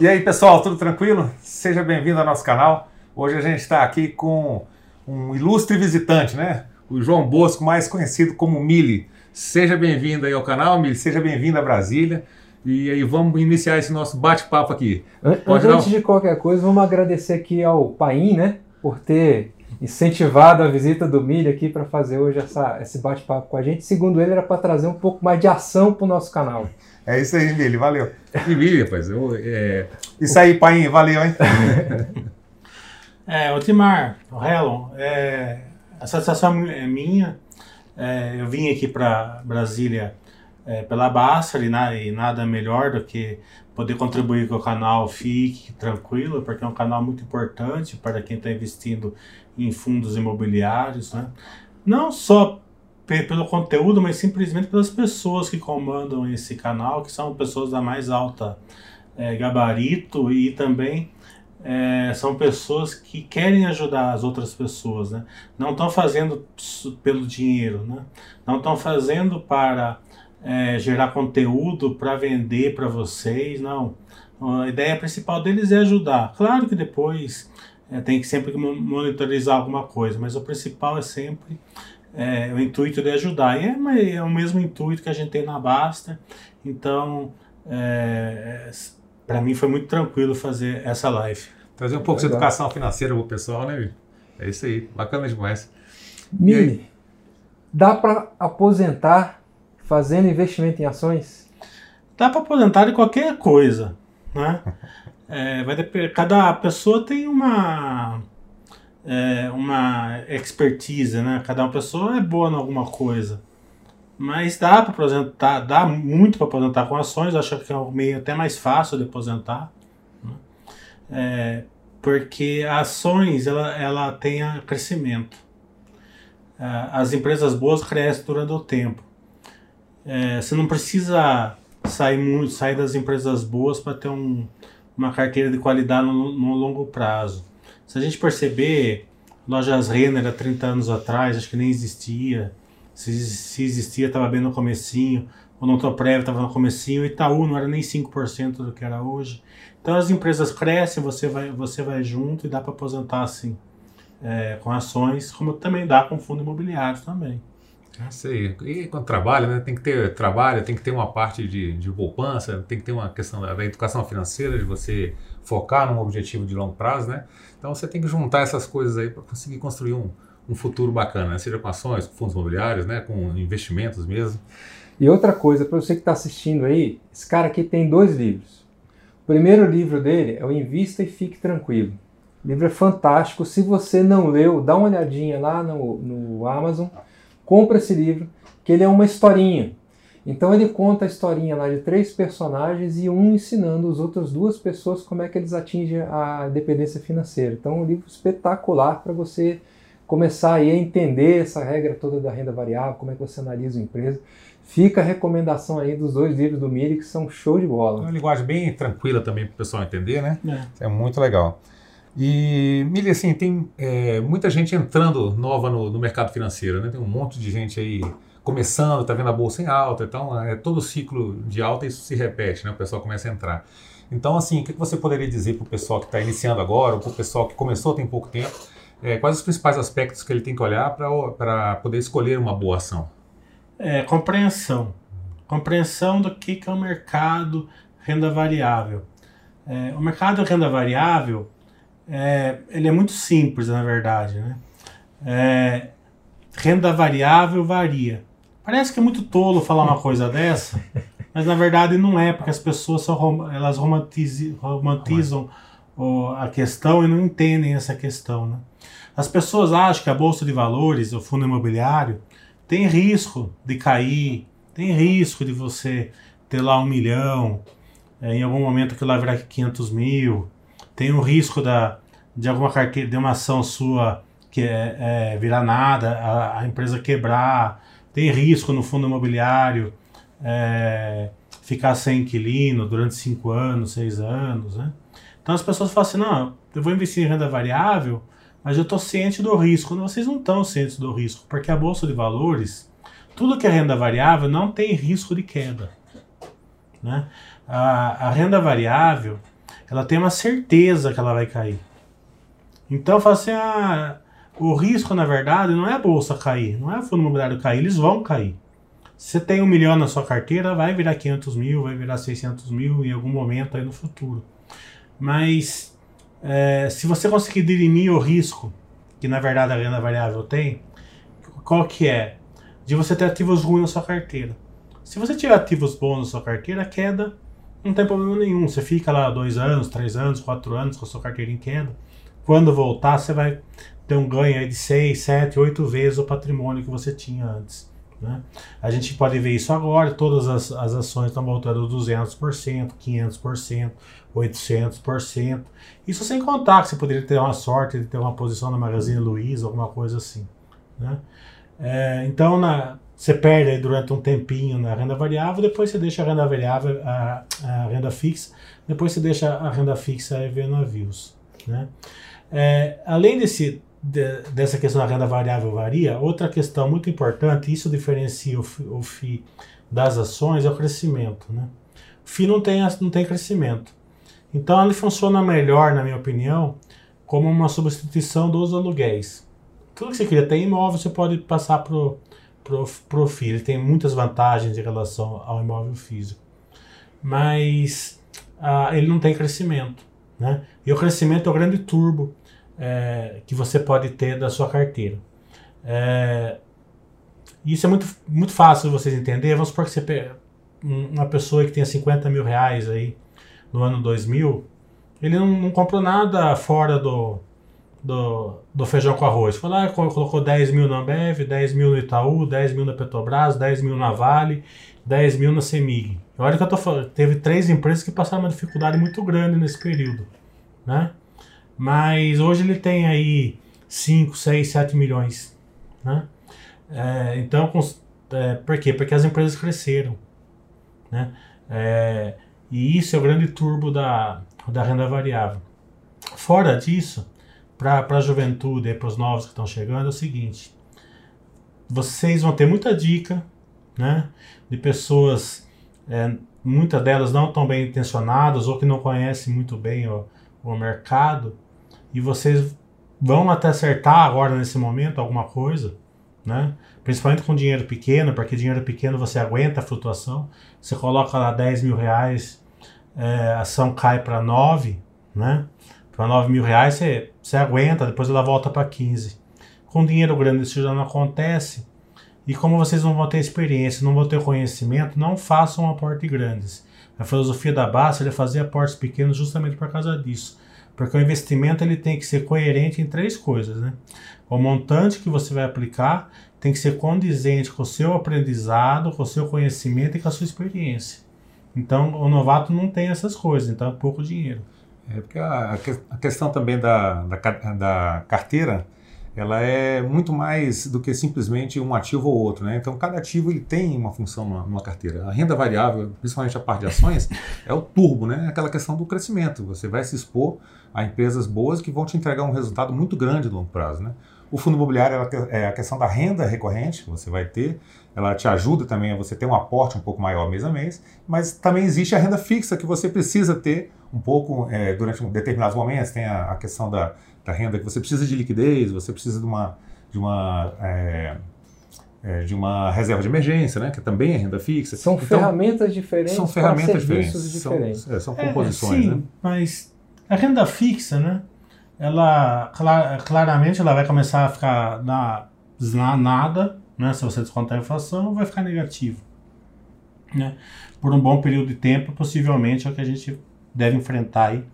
E aí, pessoal, tudo tranquilo? Seja bem-vindo ao nosso canal. Hoje a gente está aqui com um ilustre visitante, né? O João Bosco, mais conhecido como Mili. Seja bem-vindo aí ao canal, Mili. Seja bem-vindo a Brasília. E aí vamos iniciar esse nosso bate-papo aqui. Pode Antes de qualquer coisa, vamos agradecer aqui ao Paim, né? Por ter incentivado a visita do Milho aqui para fazer hoje essa, esse bate-papo com a gente. Segundo ele, era para trazer um pouco mais de ação para o nosso canal. É isso aí, Milho, valeu. E Milho, rapaz, eu, é... Isso aí, pai, valeu, hein? é, o Timar, o Hellon, é, a satisfação é minha. É, eu vim aqui para Brasília é, pela Basta e, na, e nada melhor do que poder contribuir com o canal Fique Tranquilo, porque é um canal muito importante para quem está investindo em fundos imobiliários. Né? Não só pelo conteúdo, mas simplesmente pelas pessoas que comandam esse canal, que são pessoas da mais alta é, gabarito e também é, são pessoas que querem ajudar as outras pessoas, né? Não estão fazendo pelo dinheiro, né? Não estão fazendo para é, gerar conteúdo para vender para vocês, não. A ideia principal deles é ajudar. Claro que depois é, tem que sempre monitorizar alguma coisa, mas o principal é sempre é, o intuito de ajudar. E é, é, o mesmo intuito que a gente tem na Basta. Então, é, para mim foi muito tranquilo fazer essa live. Trazer um pouco de educação financeira para o pessoal, né, É isso aí, bacana demais. Mili, dá para aposentar fazendo investimento em ações? Dá para aposentar de qualquer coisa, né? É, vai depender, cada pessoa tem uma é, uma expertise, né? Cada pessoa é boa em alguma coisa. Mas dá para aposentar, dá muito para aposentar com ações, acho que é um meio até mais fácil de aposentar. Né? É, porque ações ela, ela tem crescimento. É, as empresas boas crescem durante o tempo. É, você não precisa sair muito, sair das empresas boas para ter um, uma carteira de qualidade no, no longo prazo. Se a gente perceber, lojas Renner há 30 anos atrás, acho que nem existia. Se, se existia, estava bem no comecinho. O Notoprev estava no comecinho. Itaú não era nem 5% do que era hoje. Então as empresas crescem, você vai, você vai junto e dá para aposentar assim é, com ações, como também dá com fundo imobiliário também. É isso aí. E quando trabalha, né, tem que ter trabalho, tem que ter uma parte de, de poupança, tem que ter uma questão da, da, educação financeira, de você focar num objetivo de longo prazo, né? Então você tem que juntar essas coisas aí para conseguir construir um, um futuro bacana, né? seja com ações, com fundos imobiliários, né, com investimentos mesmo. E outra coisa, para você que está assistindo aí, esse cara aqui tem dois livros. O primeiro livro dele é o Invista e Fique Tranquilo. O livro é fantástico. Se você não leu, dá uma olhadinha lá no, no Amazon compra esse livro, que ele é uma historinha. Então ele conta a historinha lá de três personagens e um ensinando as outras duas pessoas como é que eles atingem a dependência financeira. Então é um livro espetacular para você começar aí a entender essa regra toda da renda variável, como é que você analisa uma empresa. Fica a recomendação aí dos dois livros do Miri que são show de bola. É uma linguagem bem tranquila também para o pessoal entender, né? É, é muito legal. E, Mili, assim, tem é, muita gente entrando nova no, no, mercado financeiro, né? Tem um monte de gente aí começando, tá vendo a bolsa em alta, então é todo ciclo de alta isso se repete, né? O pessoal começa a entrar. Então, assim, o que você poderia dizer para o pessoal que está iniciando agora, ou para o pessoal que começou tem pouco tempo, é, quais os principais aspectos que ele tem que olhar para poder escolher uma boa ação? É, compreensão. Compreensão do que, que é o mercado renda variável. É, o mercado renda variável é, ele é muito simples, na verdade. Né? É, renda variável varia. Parece que é muito tolo falar uma coisa dessa, mas na verdade não é, porque as pessoas só elas romantizam, romantizam a questão e não entendem essa questão. Né? As pessoas acham que a bolsa de valores, o fundo imobiliário, tem risco de cair, tem risco de você ter lá um milhão, é, em algum momento que lá virar 500 mil, tem o risco da, de alguma de uma ação sua que é, é virar nada, a, a, empresa quebrar, tem risco no fundo imobiliário, é, ficar sem inquilino durante cinco anos, seis anos, né? Então as pessoas falam assim, não, eu vou investir em renda variável, mas eu estou ciente do risco. Vocês não estão cientes do risco, porque a Bolsa de Valores, tudo que é renda variável não tem risco de queda. Né? A, a renda variável, ela tem uma certeza que ela vai cair. Então, fala assim, ah, o risco, na verdade, não é a bolsa cair, não é o fundo imobiliário cair, eles vão cair. Você tem um milhão na sua carteira, vai virar 500 mil, vai virar 600 mil em algum momento aí no futuro. Mas é, se você conseguir dirimir o risco, que na verdade a renda variável tem, qual que é? De você ter ativos ruins na sua carteira. Se você tiver ativos bons na sua carteira, a queda não tem problema nenhum. Você fica lá dois anos, três anos, quatro anos com a sua carteira em queda. Quando voltar, você vai ter um ganho de 6, 7, 8 vezes o patrimônio que você tinha antes. Né? A gente pode ver isso agora, todas as, as ações estão voltando 200%, 500%, 800%. Isso sem contar que você poderia ter uma sorte de ter uma posição na Magazine Luiza, alguma coisa assim. Né? É, então, na, você perde durante um tempinho na renda variável, depois você deixa a renda variável, a, a renda fixa, depois você deixa a renda fixa e ver navios. Né? É, além desse de, dessa questão da renda variável varia, outra questão muito importante, isso diferencia o, o FI das ações, é o crescimento. Né? O FI não tem, não tem crescimento. Então ele funciona melhor, na minha opinião, como uma substituição dos aluguéis. Tudo que você queria ter imóvel, você pode passar para o pro, pro FI. Ele tem muitas vantagens em relação ao imóvel físico. Mas ah, ele não tem crescimento. Né? E o crescimento é o grande turbo é, que você pode ter da sua carteira. É, isso é muito, muito fácil de vocês entenderem. Vamos supor que você uma pessoa que tenha 50 mil reais aí no ano 2000, ele não, não comprou nada fora do, do, do, feijão com arroz. Foi lá, colocou 10 mil na Ambev, 10 mil no Itaú, 10 mil na Petrobras, 10 mil na Vale, 10 mil na Semig. Olha que eu tô falando, teve três empresas que passaram uma dificuldade muito grande nesse período, né? Mas hoje ele tem aí 5, 6, 7 milhões. Né? É, então, é, por quê? Porque as empresas cresceram. Né? É, e isso é o grande turbo da, da renda variável. Fora disso, para a juventude e para os novos que estão chegando, é o seguinte: vocês vão ter muita dica né, de pessoas, é, muitas delas não tão bem intencionadas ou que não conhecem muito bem o mercado, e vocês vão até acertar agora nesse momento alguma coisa, né? Principalmente com dinheiro pequeno, porque dinheiro pequeno você aguenta a flutuação. Você coloca lá 10 mil reais, é, a ação cai para 9, né? Para 9 mil reais você, você aguenta, depois ela volta para 15. Com dinheiro grande isso já não acontece. E como vocês não vão ter experiência, não vão ter conhecimento, não façam aportes grandes. A filosofia da Basta é fazer aportes pequenos justamente por causa disso. Porque o investimento ele tem que ser coerente em três coisas, né? O montante que você vai aplicar tem que ser condizente com o seu aprendizado, com o seu conhecimento e com a sua experiência. Então, o novato não tem essas coisas, então é pouco dinheiro. É porque a, a questão também da, da, da carteira, ela é muito mais do que simplesmente um ativo ou outro, né? Então cada ativo ele tem uma função numa, numa, carteira. A renda variável, principalmente a parte de ações, é o turbo, né? Aquela questão do crescimento. Você vai se expor a empresas boas que vão te entregar um resultado muito grande no longo prazo, né? O fundo imobiliário é a questão da renda recorrente que você vai ter, ela te ajuda também a você ter um aporte um pouco maior mês a mês, mas também existe a renda fixa que você precisa ter um pouco é, durante determinados momentos. Tem a, a questão da da renda que você precisa de liquidez, você precisa de uma de uma é, é, de uma reserva de emergência, né, que também é renda fixa. São então, ferramentas diferentes. São ferramentas diferentes. Diferentes. São, é, são é, composições, sim, né? Mas a renda fixa, né? Ela claramente ela vai começar a ficar na, na nada, né? Se você descontar a inflação, vai ficar negativo, né? Por um bom período de tempo, possivelmente é o que a gente deve enfrentar aí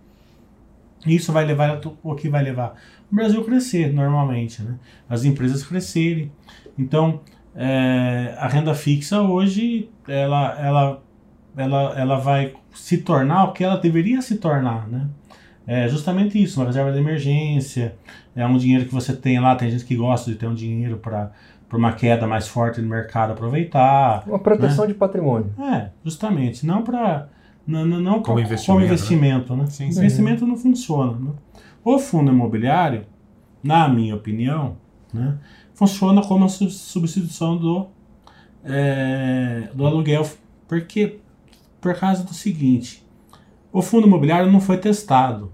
isso vai levar o que vai levar o Brasil crescer normalmente, né? As empresas crescerem. Então, é, a renda fixa hoje ela, ela, ela, ela vai se tornar o que ela deveria se tornar, né? É justamente isso, uma reserva de emergência, é um dinheiro que você tem lá, tem gente que gosta de ter um dinheiro para para uma queda mais forte no mercado aproveitar. Uma proteção né? de patrimônio. É, justamente, não para não, não, não como, investimento, como investimento né? né? Sim, sim. Investimento não funciona. Né? O fundo imobiliário, na minha opinião, né, funciona como a substituição do, é, do aluguel. Porque, por causa do seguinte, o fundo imobiliário não foi testado.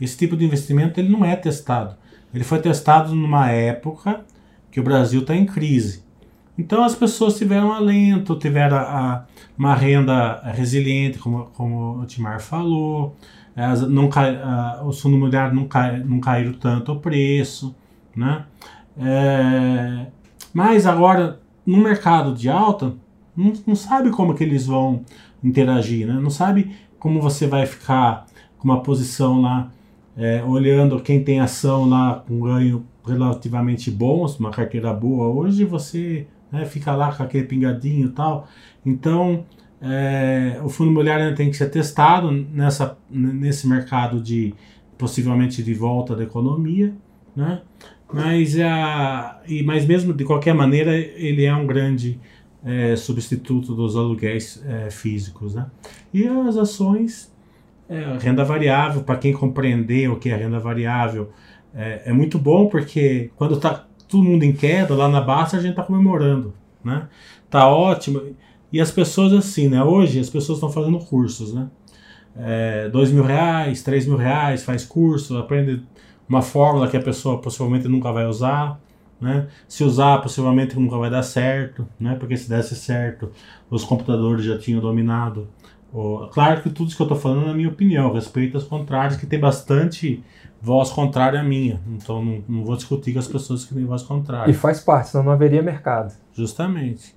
Esse tipo de investimento ele não é testado. Ele foi testado numa época que o Brasil está em crise. Então as pessoas tiveram alento, tiveram a, a, uma renda resiliente, como, como o Timar falou, as, não a, os fundos imobiliários não, cai, não caíram tanto o preço. Né? É, mas agora, no mercado de alta, não, não sabe como que eles vão interagir, né? não sabe como você vai ficar com uma posição lá, é, olhando quem tem ação lá com ganho relativamente bom, uma carteira boa hoje, você né, fica lá com aquele pingadinho e tal. Então, é, o fundo imobiliário tem que ser testado nessa, nesse mercado de possivelmente de volta da economia, né? Mas, a, e, mas mesmo de qualquer maneira, ele é um grande é, substituto dos aluguéis é, físicos. Né? E as ações, é, renda variável, para quem compreender o que é renda variável, é, é muito bom porque quando está todo mundo em queda, lá na Basta a gente está comemorando. Né? Tá ótimo. E as pessoas assim, né? Hoje as pessoas estão fazendo cursos, né? É, dois mil reais, três mil reais, faz curso, aprende uma fórmula que a pessoa possivelmente nunca vai usar, né? Se usar, possivelmente nunca vai dar certo, né? Porque se desse certo, os computadores já tinham dominado. Claro que tudo isso que eu estou falando é na minha opinião, respeito aos contrários, que tem bastante voz contrária à minha. Então não, não vou discutir com as pessoas que têm voz contrária. E faz parte, senão não haveria mercado. Justamente.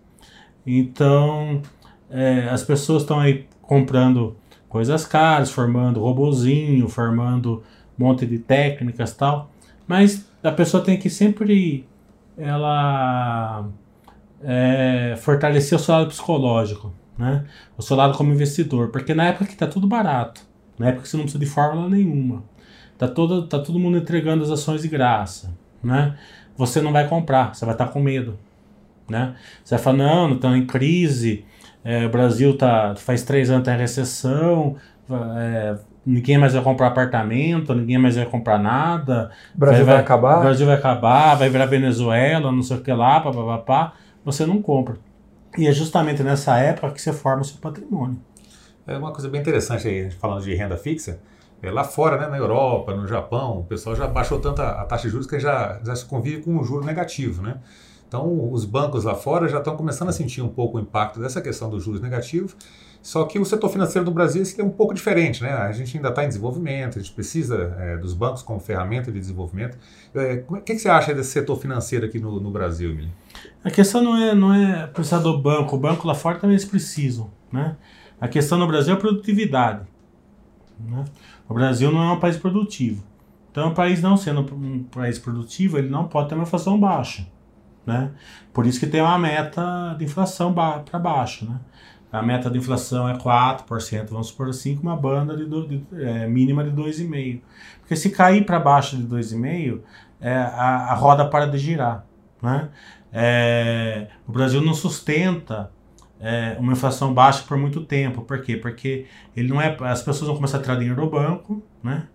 Então, é, as pessoas estão aí comprando coisas caras, formando robozinho, formando monte de técnicas tal, mas a pessoa tem que sempre ela é, fortalecer o seu lado psicológico, né? O seu lado como investidor, porque na época que tá tudo barato, na época que você não precisa de fórmula nenhuma, tá todo, tá todo mundo entregando as ações de graça, né? Você não vai comprar, você vai estar tá com medo, né? Você vai falar, não, estão em crise, é, o Brasil tá, faz três anos tá em recessão, é, ninguém mais vai comprar apartamento, ninguém mais vai comprar nada. O Brasil vai, vai, acabar? O Brasil vai acabar, vai virar Venezuela, não sei o que lá, papapá. Você não compra. E é justamente nessa época que você forma o seu patrimônio. É uma coisa bem interessante aí, falando de renda fixa. É, lá fora, né, na Europa, no Japão, o pessoal já baixou tanto a, a taxa de juros que já, já se convive com um juro negativo, né? Então, os bancos lá fora já estão começando a sentir um pouco o impacto dessa questão dos juros negativos só que o setor financeiro do Brasil é um pouco diferente, né? A gente ainda está em desenvolvimento, a gente precisa é, dos bancos como ferramenta de desenvolvimento. É, o que, que, você acha desse setor financeiro aqui no, no Brasil, Mili? A questão não é, não é precisar do banco, o banco lá fora também eles precisam, né? A questão no Brasil é a produtividade. Né? O Brasil não é um país produtivo. Então, o país não sendo um país produtivo, ele não pode ter uma inflação baixa. Né? Por isso que tem uma meta de inflação ba para baixo. Né? a meta de inflação é 4%, vamos supor assim, com uma banda de, do, de é, mínima de 2,5%. Porque se cair para baixo de 2,5%, é, a, a roda para de girar. Né? É, o Brasil não sustenta é, uma inflação baixa por muito tempo. Por quê? Porque ele não é, as pessoas vão começar a tirar dinheiro do banco né?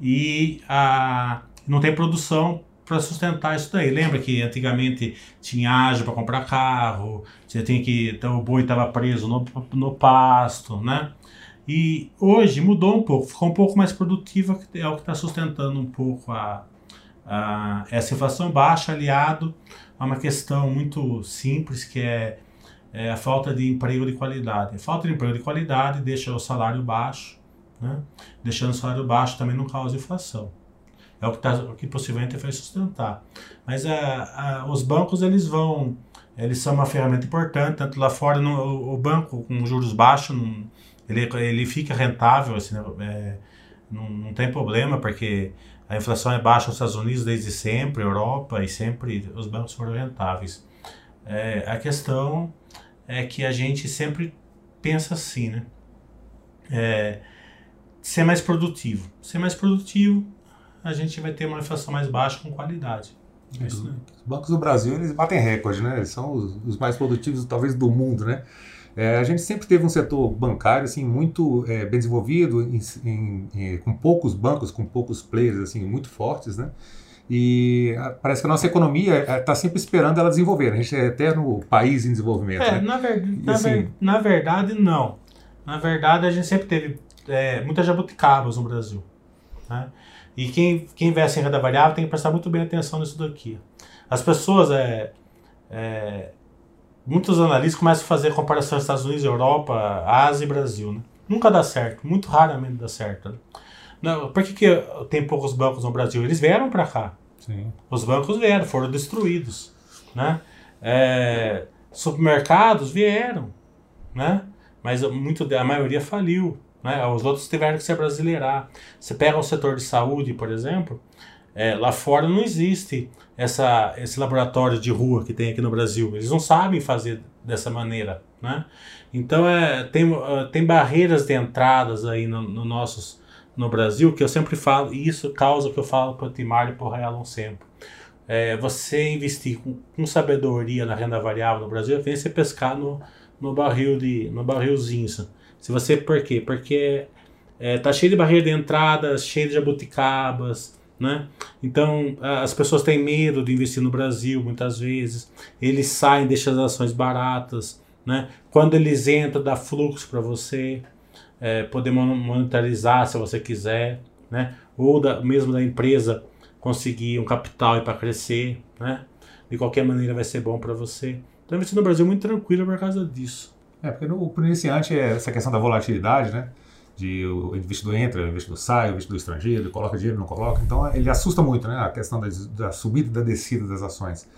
e a, não tem produção para sustentar isso daí. Lembra que antigamente tinha ágio para comprar carro, você tinha que então, o boi estava preso no, no pasto, né? E hoje mudou um pouco, ficou um pouco mais produtiva, é o que está sustentando um pouco a, a, essa inflação baixa, aliado a uma questão muito simples que é, é a falta de emprego de qualidade. A falta de emprego de qualidade deixa o salário baixo, né? deixando o salário baixo também não causa inflação. É o que, tá, o que possivelmente vai sustentar. Mas a, a, os bancos, eles vão... Eles são uma ferramenta importante, tanto lá fora, no, o, o banco com juros baixos, não, ele, ele fica rentável, assim, né, é, não, não tem problema, porque a inflação é baixa nos Estados Unidos desde sempre, Europa, e sempre os bancos foram rentáveis. É, a questão é que a gente sempre pensa assim, né? É, ser mais produtivo. Ser mais produtivo a gente vai ter uma inflação mais baixa com qualidade. É isso, né? Os bancos do Brasil, eles batem recorde, né? Eles são os, os mais produtivos, talvez, do mundo, né? É, a gente sempre teve um setor bancário assim muito é, bem desenvolvido, em, em, em, com poucos bancos, com poucos players assim muito fortes, né? E a, parece que a nossa economia está é, sempre esperando ela desenvolver. A gente é eterno país em desenvolvimento. É, né? na, ver, na, assim, ver, na verdade, não. Na verdade, a gente sempre teve é, muitas jabuticabas no Brasil. Né? E quem, quem investe em renda variável tem que prestar muito bem atenção nisso daqui. As pessoas, é, é, muitos analistas começam a fazer comparações Estados Unidos, Europa, Ásia e Brasil. Né? Nunca dá certo, muito raramente dá certo. Né? Não, por que, que tem poucos bancos no Brasil? Eles vieram para cá. Sim. Os bancos vieram, foram destruídos. Né? É, supermercados vieram, né? mas muito, a maioria faliu. Né? Os outros tiveram que se brasileirar. Você pega o setor de saúde, por exemplo, é, lá fora não existe essa, esse laboratório de rua que tem aqui no Brasil. Eles não sabem fazer dessa maneira. Né? Então é, tem, uh, tem barreiras de entradas aí no, no, nossos, no Brasil que eu sempre falo, e isso causa que eu falo para o Timar e para o Realon sempre. É, você investir com, com, sabedoria na renda variável no Brasil é você pescar no, no barril de no barrilzinho. Se você, por quê? Porque é, tá cheio de barreira de entrada, cheio de jabuticabas, né? Então as pessoas têm medo de investir no Brasil muitas vezes. Eles saem, deixam as ações baratas, né? Quando eles entram, dá fluxo para você é, poder monetarizar se você quiser, né? Ou da, mesmo da empresa conseguir um capital para crescer, né? De qualquer maneira vai ser bom para você. Então investir no Brasil é muito tranquilo por causa disso. É, porque no, o iniciante é essa questão da volatilidade, né? De o investidor entra, o investidor sai, o investidor estrangeiro, ele coloca dinheiro, não coloca. Então ele assusta muito, né? A questão da, da subida e da descida das ações.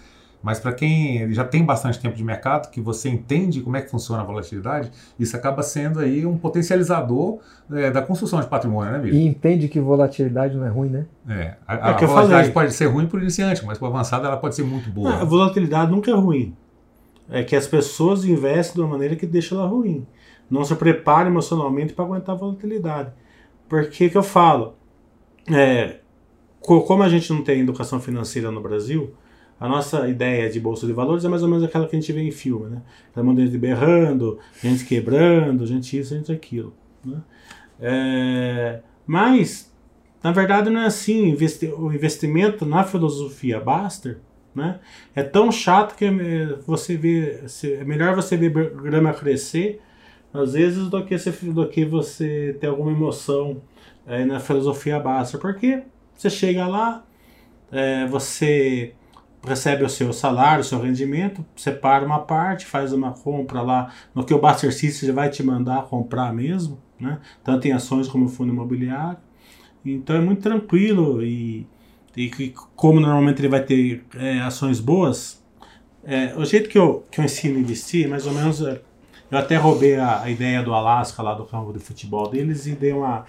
Mas para quem já tem bastante tempo de mercado, que você entende como é que funciona a volatilidade, isso acaba sendo aí um potencializador é, da construção de patrimônio, né, Bicho? E entende que volatilidade não é ruim, né? É. A, é a, a volatilidade pode ser ruim para o iniciante, mas para o avançado ela pode ser muito boa. Não, a volatilidade nunca é ruim é que as pessoas investem de uma maneira que deixa ela ruim. Não se prepara emocionalmente para aguentar a volatilidade. Por que, que eu falo? É, como a gente não tem educação financeira no Brasil, a nossa ideia de bolsa de valores é mais ou menos aquela que a gente vê em filme, né? Aquela de berrando, gente quebrando, gente isso, gente aquilo. Né? É, mas, na verdade, não é assim. O investimento na filosofia Baster né? É tão chato que é você vê, é melhor você ver grama crescer às vezes do que, você, do que você ter alguma emoção é, na filosofia básica, porque você chega lá, é, você recebe o seu salário, o seu rendimento, separa uma parte, faz uma compra lá, no que o Buster System vai te mandar comprar mesmo, né? tanto em ações como fundo imobiliário. Então é muito tranquilo e e como normalmente ele vai ter é, ações boas, é, o jeito que eu, que eu ensino a investir, mais ou menos, é, eu até roubei a, a, ideia do Alasca lá do campo de futebol deles e dei uma,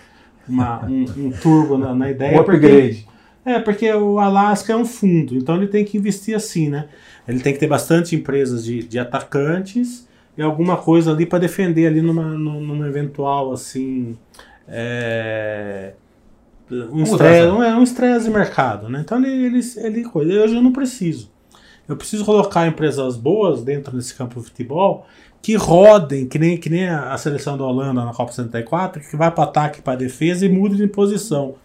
uma um, um, turbo na, na ideia. Um upgrade. Porque, é, porque o Alasca é um fundo, então ele tem que investir assim, né? Ele tem que ter bastante empresas de, de atacantes e alguma coisa ali para defender ali numa, numa eventual assim. É, um estresse, um, é um estresse de mercado, né? Então ele, ele, ele coisa. Hoje eu não preciso. Eu preciso colocar empresas boas dentro desse campo de futebol que rodem, que nem, que nem a seleção da Holanda na Copa 74, que vai para ataque para defesa e muda de posição.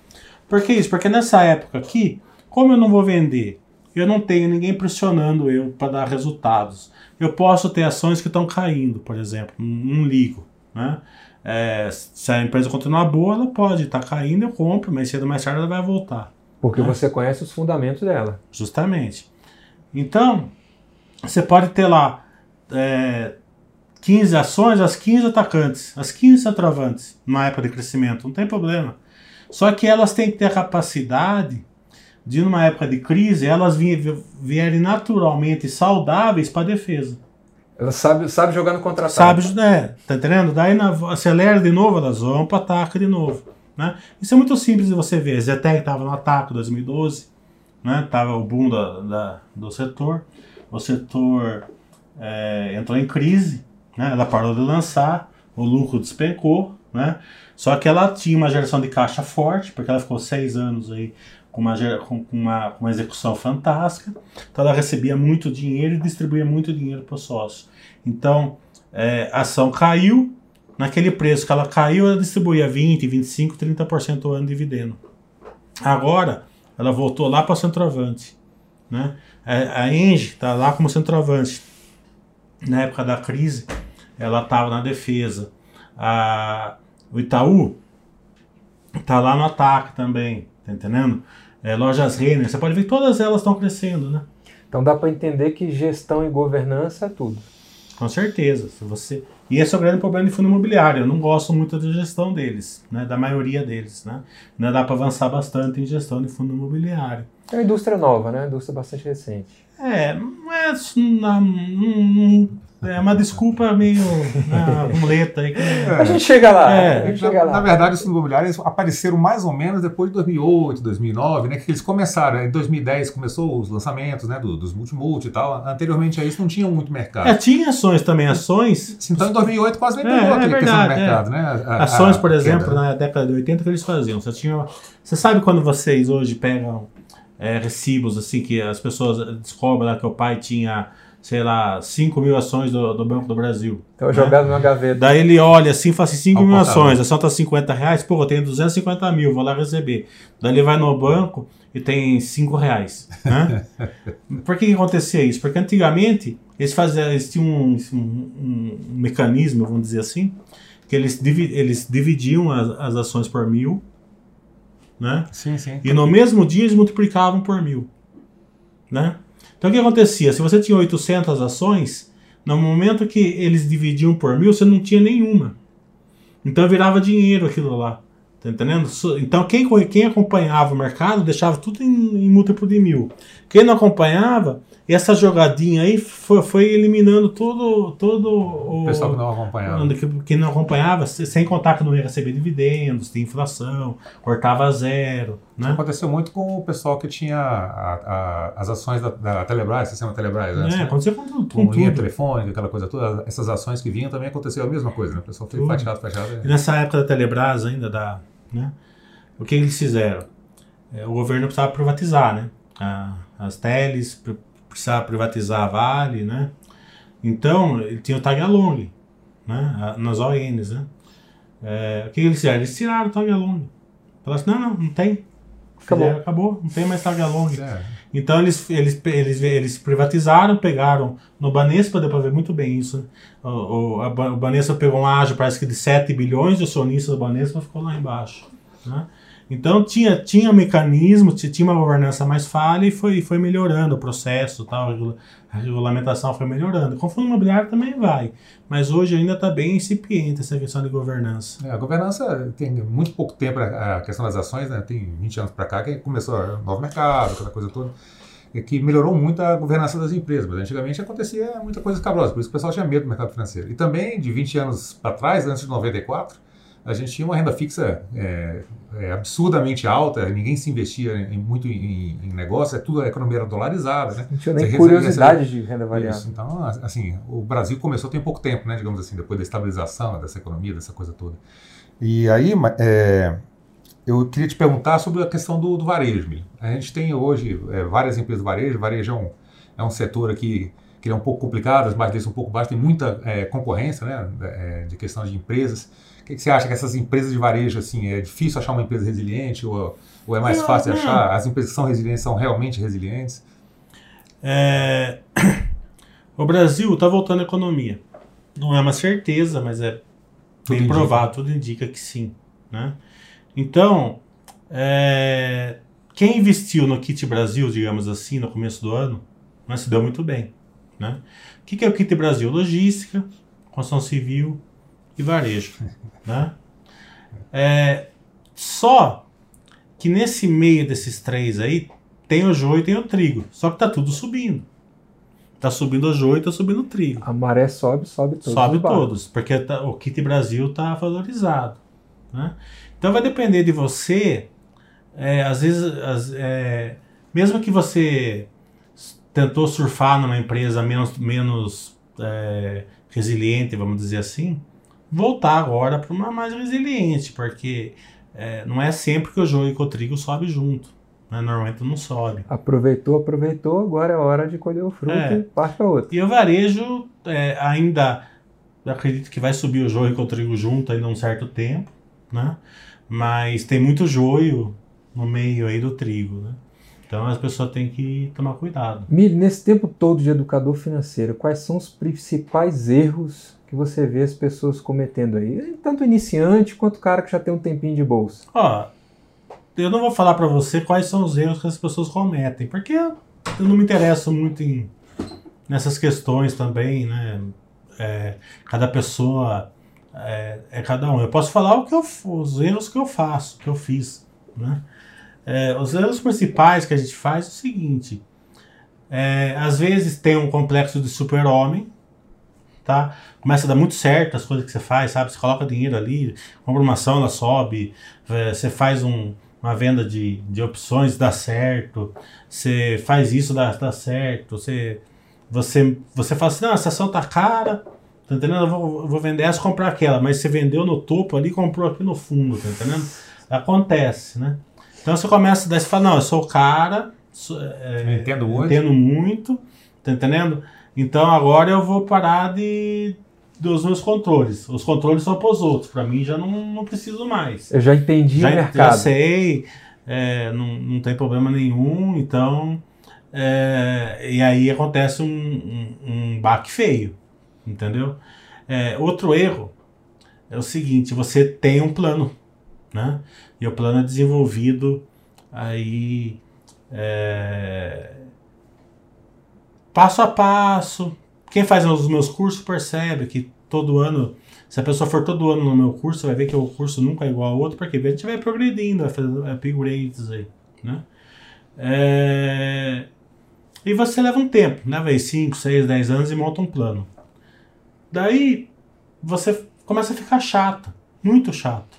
Por que isso? Porque nessa época aqui, como eu não vou vender, eu não tenho ninguém pressionando eu para dar resultados. Eu posso ter ações que estão caindo, por exemplo, não ligo, né? É, se a empresa continuar boa, ela pode estar tá caindo, eu compro, mas cedo ou mais tarde ela vai voltar. Porque né? você conhece os fundamentos dela. Justamente. Então, você pode ter lá é, 15 ações, as 15 atacantes, as 15 centroavantes, numa época de crescimento, não tem problema. Só que elas têm que ter a capacidade de, numa época de crise, elas vierem naturalmente saudáveis para a defesa. Ela sabe, sabe jogar no contra-ataque. Sabe, né? Tá entendendo? Daí na, acelera de novo, elas vão para ataque de novo. Né? Isso é muito simples de você ver. Zetec estava no ataque em 2012, né? Tava o boom da, da, do setor. O setor é, entrou em crise, né? Ela parou de lançar, o lucro despencou, né? Só que ela tinha uma geração de caixa forte, porque ela ficou seis anos aí com uma, com uma, uma execução fantástica. Então ela recebia muito dinheiro e distribuía muito dinheiro para o sócio. Então é, a ação caiu, naquele preço que ela caiu, ela distribuía 20, 25, 30% ao ano de dividendo. Agora ela voltou lá para centroavante. Né? A, a Engie está lá como centroavante. Na época da crise, ela estava na defesa. A, o Itaú Tá lá no ataque também, tá entendendo? É, lojas Renner, você pode ver que todas elas estão crescendo, né? Então dá para entender que gestão e governança é tudo. Com certeza. Se você e esse é o grande problema de fundo imobiliário. Eu não gosto muito da gestão deles, né? da maioria deles. Né? Ainda dá para avançar bastante em gestão de fundo imobiliário. É uma indústria nova, né? Uma indústria bastante recente. É, não é, não, não, é uma desculpa meio né, muleta aí. Que... É. A gente chega lá. É. Gente chega na, lá. na, verdade, os imobiliários apareceram mais ou menos depois de 2008, 2009, né? Que eles começaram. Em 2010 começou os lançamentos, né? Do, dos multimulti e tal. Anteriormente a isso não tinha muito mercado. É, tinha ações também, ações. Então em 2008 quase nem pegou é, aquele é verdade, questão do mercado, né? A, ações, por exemplo, queda. na década de 80 que eles faziam. Você tinha, você sabe quando vocês hoje pegam é, recibos assim que as pessoas descobrem lá que o pai tinha sei lá, 5 mil ações do, do Banco do Brasil. Então né? jogado na gaveta. Daí ele olha assim e fala assim, 5 mil ações, a ação tá 50 reais, pô, eu tenho 250 mil, vou lá receber. Daí ele vai no banco e tem 5 reais. Né? Por que, que acontecia isso? Porque antigamente eles, faziam, eles tinham um, um, um mecanismo, vamos dizer assim, que eles, eles dividiam as, as ações por mil, né? Sim, sim. E no mesmo dia eles multiplicavam por mil, né? Então o que acontecia? Se você tinha 800 ações, no momento que eles dividiam por mil, você não tinha nenhuma. Então virava dinheiro aquilo lá. Tá entendendo? Então quem, quem acompanhava o mercado deixava tudo em, em múltiplo de mil. Quem não acompanhava essa jogadinha aí foi, foi eliminando todo, todo o, pessoal que não acompanhava. Que, que não acompanhava, sem contar que não ia receber dividendos, tinha inflação, cortava zero. Né? Isso aconteceu muito com o pessoal que tinha a, a, as ações da, da Telebrás, sistema Telebrás. Né? É, aconteceu com, com, com linha telefônica, aquela coisa toda. Essas ações que vinham também aconteceu a mesma coisa, né? O pessoal foi fatiado, fatiado. E nessa época da Telebrás ainda, da, né? o que eles fizeram? É, o governo precisava privatizar, né? A, as teles, precisava privatizar a Vale, né? Então, ele tinha o tag along, né? Nas ONs, né? É, o que eles fizeram? Eles tiraram o tag along. Falaram assim, não, não, não tem. Acabou. Fizeram, acabou, não tem mais tag along. É. Então eles, eles, eles, eles privatizaram, pegaram no Banespa, deu para ver muito bem isso. Né? O, o, a, o Banespa pegou um ágio, parece que de 7 bilhões de acionistas do Banespa ficou lá embaixo. Né? Então tinha, tinha mecanismo, tinha uma governança mais falha e foi, foi melhorando o processo, tal, a regulamentação foi melhorando. Com o fundo imobiliário também vai, mas hoje ainda está bem incipiente essa questão de governança. É, a governança tem muito pouco tempo, a questão das ações, né, tem 20 anos para cá que começou o novo mercado, aquela coisa toda que melhorou muito a governança das empresas, mas antigamente acontecia muita coisa cabrosa, por isso o pessoal tinha medo do mercado financeiro. E também, de 20 anos para trás, antes de 94, a gente tinha uma renda fixa é, é, absurdamente alta, ninguém se investia em, muito em, em, negócio, é tudo a economia era dolarizada, né? Não tinha nem Você curiosidade recebe... de renda variável. Isso, então, assim, o Brasil começou tem pouco tempo, né, digamos assim, depois da estabilização dessa economia, dessa coisa toda. E aí, é, eu queria te perguntar sobre a questão do, do varejo. A gente tem hoje é, várias empresas de varejo, varejo é um, é um setor aqui que é um pouco complicado, as margens um pouco baixas, tem muita é, concorrência, né, é, de questão de empresas que, que você acha que essas empresas de varejo, assim, é difícil achar uma empresa resiliente ou, ou é mais não, fácil não. achar? As empresas que são resilientes são realmente resilientes? É... O Brasil está voltando à economia. Não é uma certeza, mas é tudo bem indica. provado, tudo indica que sim. Né? Então, é... quem investiu no Kit Brasil, digamos assim, no começo do ano, né, se deu muito bem. Né? O que, que é o Kit Brasil? Logística, construção civil, e varejo. Né? É, só que nesse meio desses três aí, tem o joio e tem o trigo. Só que tá tudo subindo. Tá subindo o joio e tá subindo o trigo. A maré sobe, sobe todos. Sobe todos, porque tá, o kit Brasil tá valorizado. Né? Então vai depender de você. É, às vezes, as, é, mesmo que você tentou surfar numa empresa menos, menos é, resiliente, vamos dizer assim, voltar agora para uma mais resiliente, porque é, não é sempre que o joio e o trigo sobe junto. Né? Normalmente não sobe. Aproveitou, aproveitou, agora é hora de colher o fruto é. e parte para outro. E o varejo é, ainda acredito que vai subir o joio e o trigo junto ainda um certo tempo, né? Mas tem muito joio no meio aí do trigo, né? Então as pessoas têm que tomar cuidado. Mili, nesse tempo todo de educador financeiro, quais são os principais erros que você vê as pessoas cometendo aí? Tanto iniciante quanto cara que já tem um tempinho de bolsa. Ó, eu não vou falar para você quais são os erros que as pessoas cometem, porque eu não me interesso muito em, nessas questões também, né? É, cada pessoa é, é, cada um. Eu posso falar o que eu, os erros que eu faço, que eu fiz, né? É, os erros principais que a gente faz é o seguinte: é, às vezes tem um complexo de super-homem, tá? Começa a dar muito certo as coisas que você faz, sabe? Você coloca dinheiro ali, compra uma ação, ela sobe, é, você faz um, uma venda de, de opções, dá certo, você faz isso, dá, dá certo, você, você, você fala assim, não, essa ação tá cara, tá entendendo? Eu vou, eu vou vender essa comprar aquela, mas você vendeu no topo ali comprou aqui no fundo, tá entendendo? Acontece, né? Então você começa, daí você fala, não, eu sou o cara, sou, é, entendo muito. entendo muito, tá entendendo? Então agora eu vou parar de dos meus controles. Os controles são para os outros, para mim já não, não preciso mais. Eu já entendi já, o mercado. Já sei, é, não, não tem problema nenhum, então. É, e aí acontece um, um, um baque feio, entendeu? É, outro erro é o seguinte: você tem um plano, né? E o plano é desenvolvido aí é, passo a passo. Quem faz os meus cursos percebe que todo ano, se a pessoa for todo ano no meu curso, vai ver que o curso nunca é igual ao outro, porque a gente vai progredindo, vai fazer upgrades aí, né? É... E você leva um tempo, né, velho? 5, 6, 10 anos e monta um plano. Daí você começa a ficar chato, muito chato.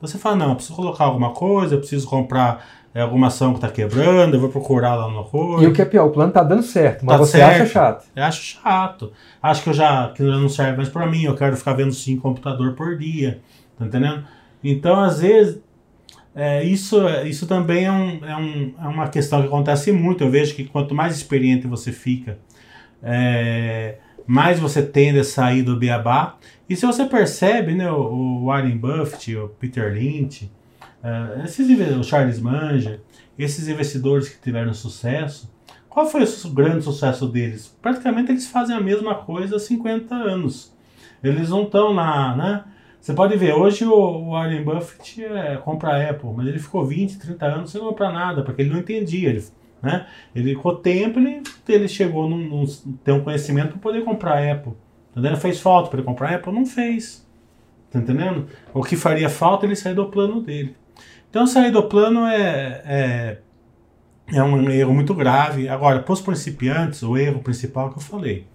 Você fala, não, eu preciso colocar alguma coisa, eu preciso comprar é, alguma ação que está quebrando, eu vou procurar lá no coisa. E o que é pior, o plano está dando certo, mas tá você certo. acha chato. Eu acho chato. Acho que eu já que não serve mais para mim, eu quero ficar vendo cinco computador por dia, tá entendendo? Então, às vezes, é, isso, isso também é, um, é, um, é uma questão que acontece muito. Eu vejo que quanto mais experiente você fica, é, mais você tende a sair do beabá. E se você percebe, né, o, o Warren Buffett, o Peter Lynch, uh, esses, o Charles Munger, esses investidores que tiveram sucesso, qual foi o grande sucesso deles? Praticamente eles fazem a mesma coisa há 50 anos. Eles não estão na. Né? Você pode ver, hoje o Warren Buffett é, compra a Apple, mas ele ficou 20, 30 anos sem comprar nada, porque ele não entendia. Ele, né? ele com o tempo, ele, ele chegou num ter um conhecimento para poder comprar a Apple. Entendeu? Fez falta para ele comprar a Apple? Não fez. Tá entendendo? O que faria falta ele sair do plano dele. Então sair do plano é, é, é um erro muito grave. Agora, para os principiantes, o erro principal que eu falei.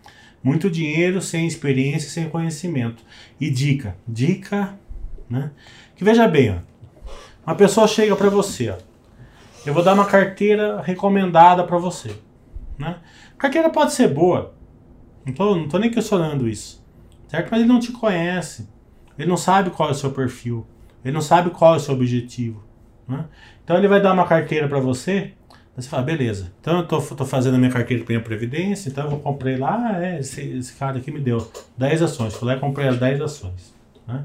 Muito dinheiro sem experiência, sem conhecimento. E dica, dica, né? Que veja bem, ó, uma pessoa chega para você, ó, eu vou dar uma carteira recomendada para você, né? A carteira pode ser boa, não tô, não tô nem questionando isso, certo? Mas ele não te conhece, ele não sabe qual é o seu perfil, ele não sabe qual é o seu objetivo. Né? Então ele vai dar uma carteira para você, você fala, beleza, então eu tô, tô fazendo a minha carteira de minha previdência, então eu comprei lá, é, esse, esse cara aqui me deu 10 ações, fui lá e comprei as 10 ações. Né?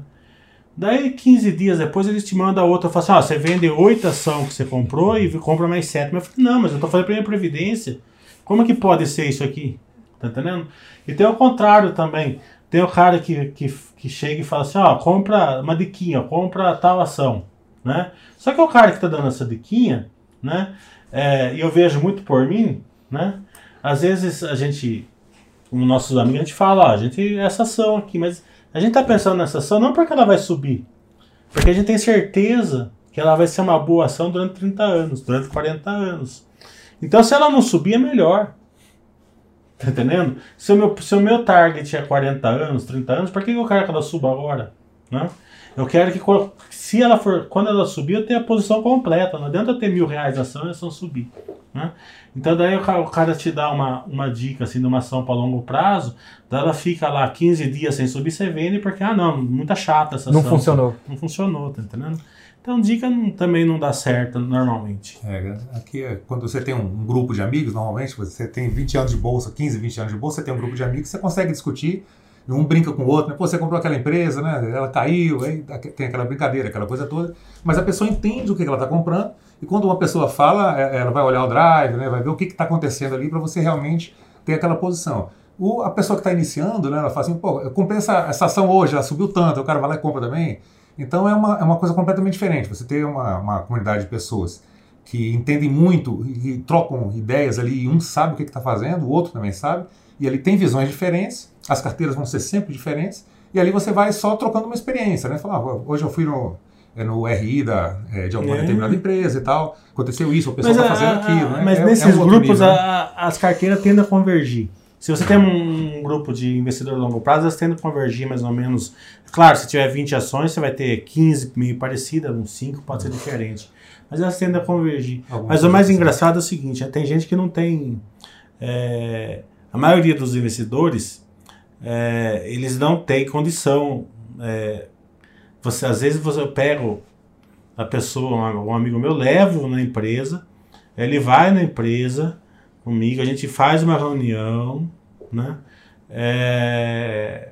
Daí 15 dias depois eles te mandam outra, fala assim, ah, você vende 8 ações que você comprou e compra mais 7. Mas eu falei, não, mas eu tô fazendo a minha previdência. Como que pode ser isso aqui? Tá entendendo? E tem o contrário também. Tem o cara que, que, que chega e fala assim, ó, compra uma diquinha, compra tal ação né? Só que o cara que está dando essa diquinha, né? É, e eu vejo muito por mim, né? Às vezes a gente, como nossos amigos, a gente fala, ó, a gente essa ação aqui, mas a gente está pensando nessa ação não porque ela vai subir, porque a gente tem certeza que ela vai ser uma boa ação durante 30 anos, durante 40 anos. Então, se ela não subir, é melhor. Tá entendendo? Se o meu, se o meu target é 40 anos, 30 anos, por que eu quero que ela suba agora? Né? Eu quero que se ela for, quando ela subir, eu tenho a posição completa. Não adianta ter mil reais a ação e a ação subir. Né? Então daí o cara te dá uma, uma dica assim de uma ação para longo prazo, daí ela fica lá 15 dias sem subir, você vende porque, ah não, muita chata essa ação. Não funcionou. Não funcionou, tá entendendo? Então dica não, também não dá certo normalmente. É, aqui é, quando você tem um, um, grupo de amigos, normalmente você tem 20 anos de bolsa, 15, 20 anos de bolsa, você tem um grupo de amigos, você consegue discutir um brinca com o outro, né? Pô, você comprou aquela empresa, né? Ela caiu, aí tem aquela brincadeira, aquela coisa toda. Mas a pessoa entende o que ela está comprando e quando uma pessoa fala, é, ela vai olhar o drive, né? Vai ver o que está acontecendo ali para você realmente ter aquela posição. O, a pessoa que está iniciando, né? Ela fala assim, pô, eu comprei essa, essa ação hoje, ela subiu tanto, o cara vai lá e compra também. Então é uma, é uma coisa completamente diferente. Você ter uma, uma comunidade de pessoas que entendem muito e, trocam ideias ali, e um sabe o que está fazendo, o outro também sabe, e ele tem visões diferentes, as carteiras vão ser sempre diferentes, e ali você vai só trocando uma experiência, né? Falar, ah, hoje eu fui no, é, no RI da, é, de alguma é. determinada empresa e tal, aconteceu isso, a pessoa está fazendo aquilo. Né? Mas é, nesses é um grupos nível, né? a, as carteiras tendem a convergir. Se você tem um grupo de investidor a longo prazo, elas tendem a convergir mais ou menos. Claro, se tiver 20 ações, você vai ter 15 meio parecidas, uns 5 pode ser diferente. Mas elas tendem a convergir. Mas o mais engraçado é o seguinte: tem gente que não tem. É, a maioria dos investidores, é, eles não têm condição. É, você, às vezes você eu pego a pessoa, um amigo meu, levo na empresa, ele vai na empresa comigo, a gente faz uma reunião, né? É,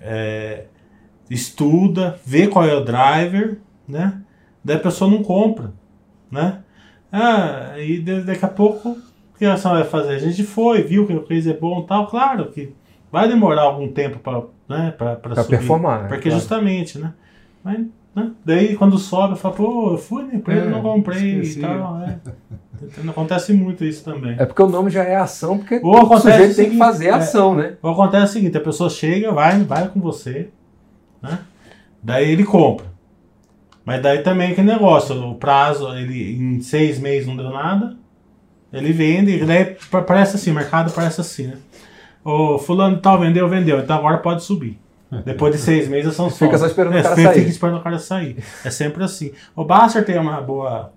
é, estuda, vê qual é o driver, né? Daí a pessoa não compra, né? Ah, e daqui a pouco, o que a ação vai fazer? A gente foi, viu que o case é bom tal, claro que vai demorar algum tempo para né, pra, pra, pra performar. Né? Porque claro. justamente, né? Mas, né? Daí quando sobe, eu falo, pô, eu fui na empresa, é, não comprei esqueci. e tal, né? Acontece muito isso também. É porque o nome já é ação, porque ou o sujeito o tem que fazer a é, ação, né? Ou acontece o seguinte, a pessoa chega, vai, vai com você, né? Daí ele compra. Mas daí também aquele negócio, o prazo, ele em seis meses não deu nada, ele vende, daí parece assim, o mercado parece assim, né? O fulano tal vendeu, vendeu, então agora pode subir. Depois de seis meses são só. Fica só esperando é, o cara fica sair. Fica esperando o cara sair. É sempre assim. O Basser tem uma boa,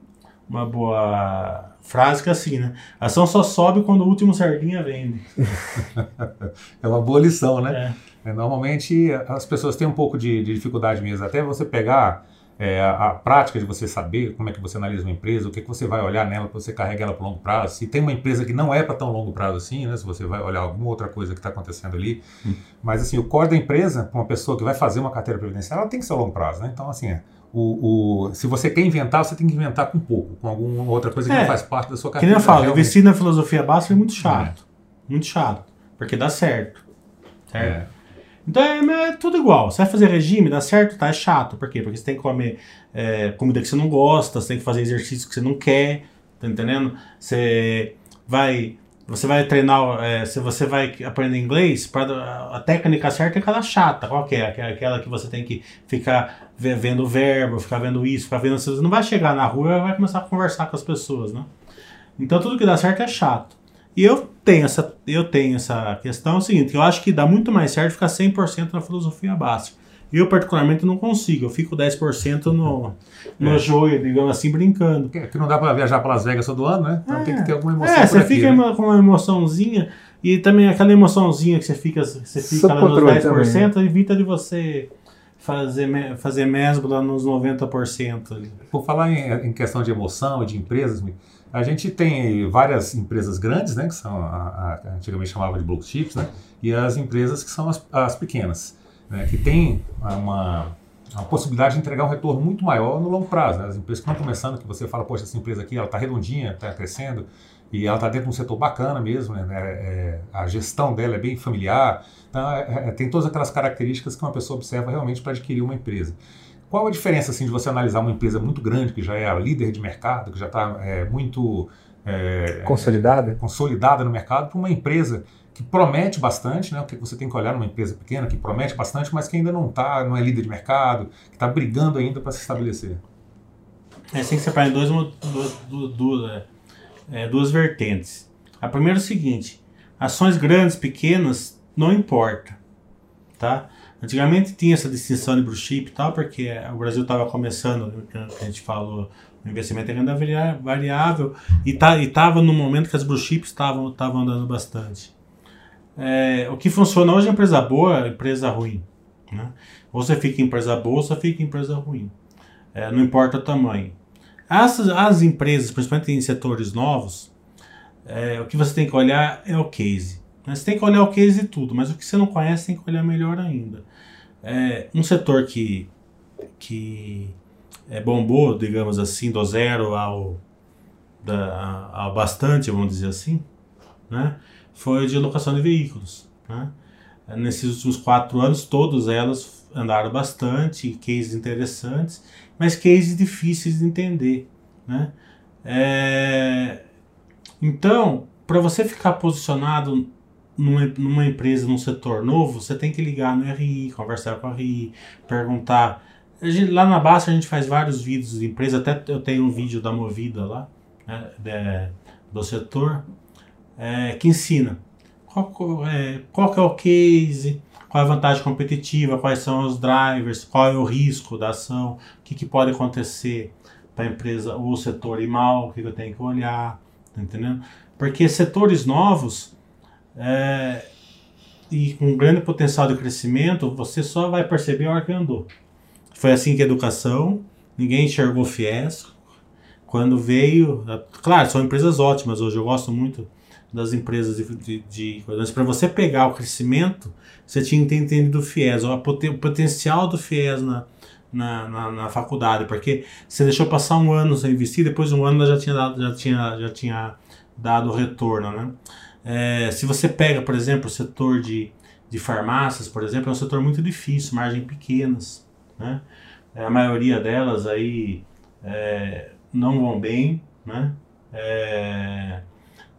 uma boa frase que é assim, né? A ação só sobe quando o último sardinha vende. é uma boa lição, né? É. Normalmente as pessoas têm um pouco de, de dificuldade mesmo. Até você pegar é, a, a, prática de você saber como é que você analisa uma empresa, o que, que você vai olhar nela para você carregar ela para longo prazo. Se tem uma empresa que não é para tão longo prazo assim, né, se você vai olhar alguma outra coisa que está acontecendo ali. Hum. Mas assim, o core da empresa, para uma pessoa que vai fazer uma carteira previdenciária, ela tem que ser a longo prazo. Né? Então, assim, é, o, o, se você quer inventar, você tem que inventar com pouco, com alguma outra coisa que é, não faz parte da sua carteira. Que nem eu falo, realmente... investir na filosofia básica é muito chato. É. Muito chato. Porque dá certo. Certo? Então é, é, tudo igual. Você vai fazer regime, dá certo, tá? É chato. Por quê? Porque você tem que comer é, comida que você não gosta, você tem que fazer exercício que você não quer, tá entendendo? Você vai. Você vai treinar, é, se você vai aprender inglês, pra, a técnica certa é aquela chata. Qual que é? Aquela que você tem que ficar vendo o verbo, ficar vendo isso, ficar vendo. Você não vai chegar na rua e vai começar a conversar com as pessoas, né? Então tudo que dá certo é chato. E eu tenho essa, eu tenho essa questão é o seguinte, eu acho que dá muito mais certo ficar 100% na filosofia básica. Eu, particularmente, não consigo. Eu fico 10% no, no é. joio, digamos assim, brincando. Que, que não dá para viajar para Las Vegas todo ano, né? Então é. tem que ter alguma emoção. É, você aqui, fica né? com uma emoçãozinha. E também aquela emoçãozinha que você fica, você fica lá nos 10%, também. evita de você fazer, fazer mesmo lá nos 90%. Ali. Por falar em, em questão de emoção e de empresas, a gente tem várias empresas grandes, né, que são a, a, antigamente chamava de blue chips, né, e as empresas que são as, as pequenas, né, que têm uma, uma possibilidade de entregar um retorno muito maior no longo prazo. Né? As empresas que estão começando, que você fala, poxa, essa empresa aqui ela está redondinha, está crescendo e ela está dentro de um setor bacana mesmo, né? É, é, a gestão dela é bem familiar, então, é, é, tem todas aquelas características que uma pessoa observa realmente para adquirir uma empresa. Qual a diferença assim de você analisar uma empresa muito grande que já é a líder de mercado, que já está é, muito é, consolidada, consolidada no mercado, para uma empresa que promete bastante, né? O que você tem que olhar numa empresa pequena que promete bastante, mas que ainda não está, não é líder de mercado, que está brigando ainda para se estabelecer. É, tem que separar em dois, duas, duas, é, duas vertentes. A primeira é o seguinte: ações grandes, pequenas, não importa, tá? Antigamente tinha essa distinção de blue chip e tal, porque o Brasil estava começando, a gente falou, o investimento em renda variável, e tá, estava no momento que as blue chips estavam andando bastante. É, o que funciona hoje é empresa boa, empresa ruim. Né? Ou você fica em empresa boa, ou você fica em empresa ruim. É, não importa o tamanho. As, as empresas, principalmente em setores novos, é, o que você tem que olhar é o case. Você tem que olhar o case e tudo, mas o que você não conhece tem que olhar melhor ainda. É, um setor que, que é, bombou, digamos assim, do zero ao, da, ao bastante, vamos dizer assim, né, foi de locação de veículos. Né? Nesses últimos quatro anos, todas elas andaram bastante, cases interessantes, mas cases difíceis de entender, né? É, então, para você ficar posicionado numa, numa empresa, num setor novo, você tem que ligar no RI, conversar com a RI, perguntar. Gente, lá na Basta a gente faz vários vídeos de empresa, até eu tenho um vídeo da Movida lá, né, de, do setor, é, que ensina qual, é, qual é o case, qual é a vantagem competitiva, quais são os drivers, qual é o risco da ação, o que, que pode acontecer para a empresa ou setor ir mal, o que eu tenho que olhar, tá entendendo? Porque setores novos é, e com grande potencial de crescimento, você só vai perceber a hora que andou. Foi assim que a educação, ninguém enxergou FIES. Quando veio, claro, são empresas ótimas hoje, eu gosto muito das empresas de, de, de para você pegar o crescimento, você tinha que ter entendido o FIES, o, o potencial do FIES na, na, na, na, faculdade, porque você deixou passar um ano sem investir, depois de um ano já tinha dado, já tinha, já tinha dado retorno, né? É, se você pega, por exemplo, o setor de, de farmácias, por exemplo, é um setor muito difícil, margens pequenas, né? É, a maioria delas aí é, não vão bem, né? É,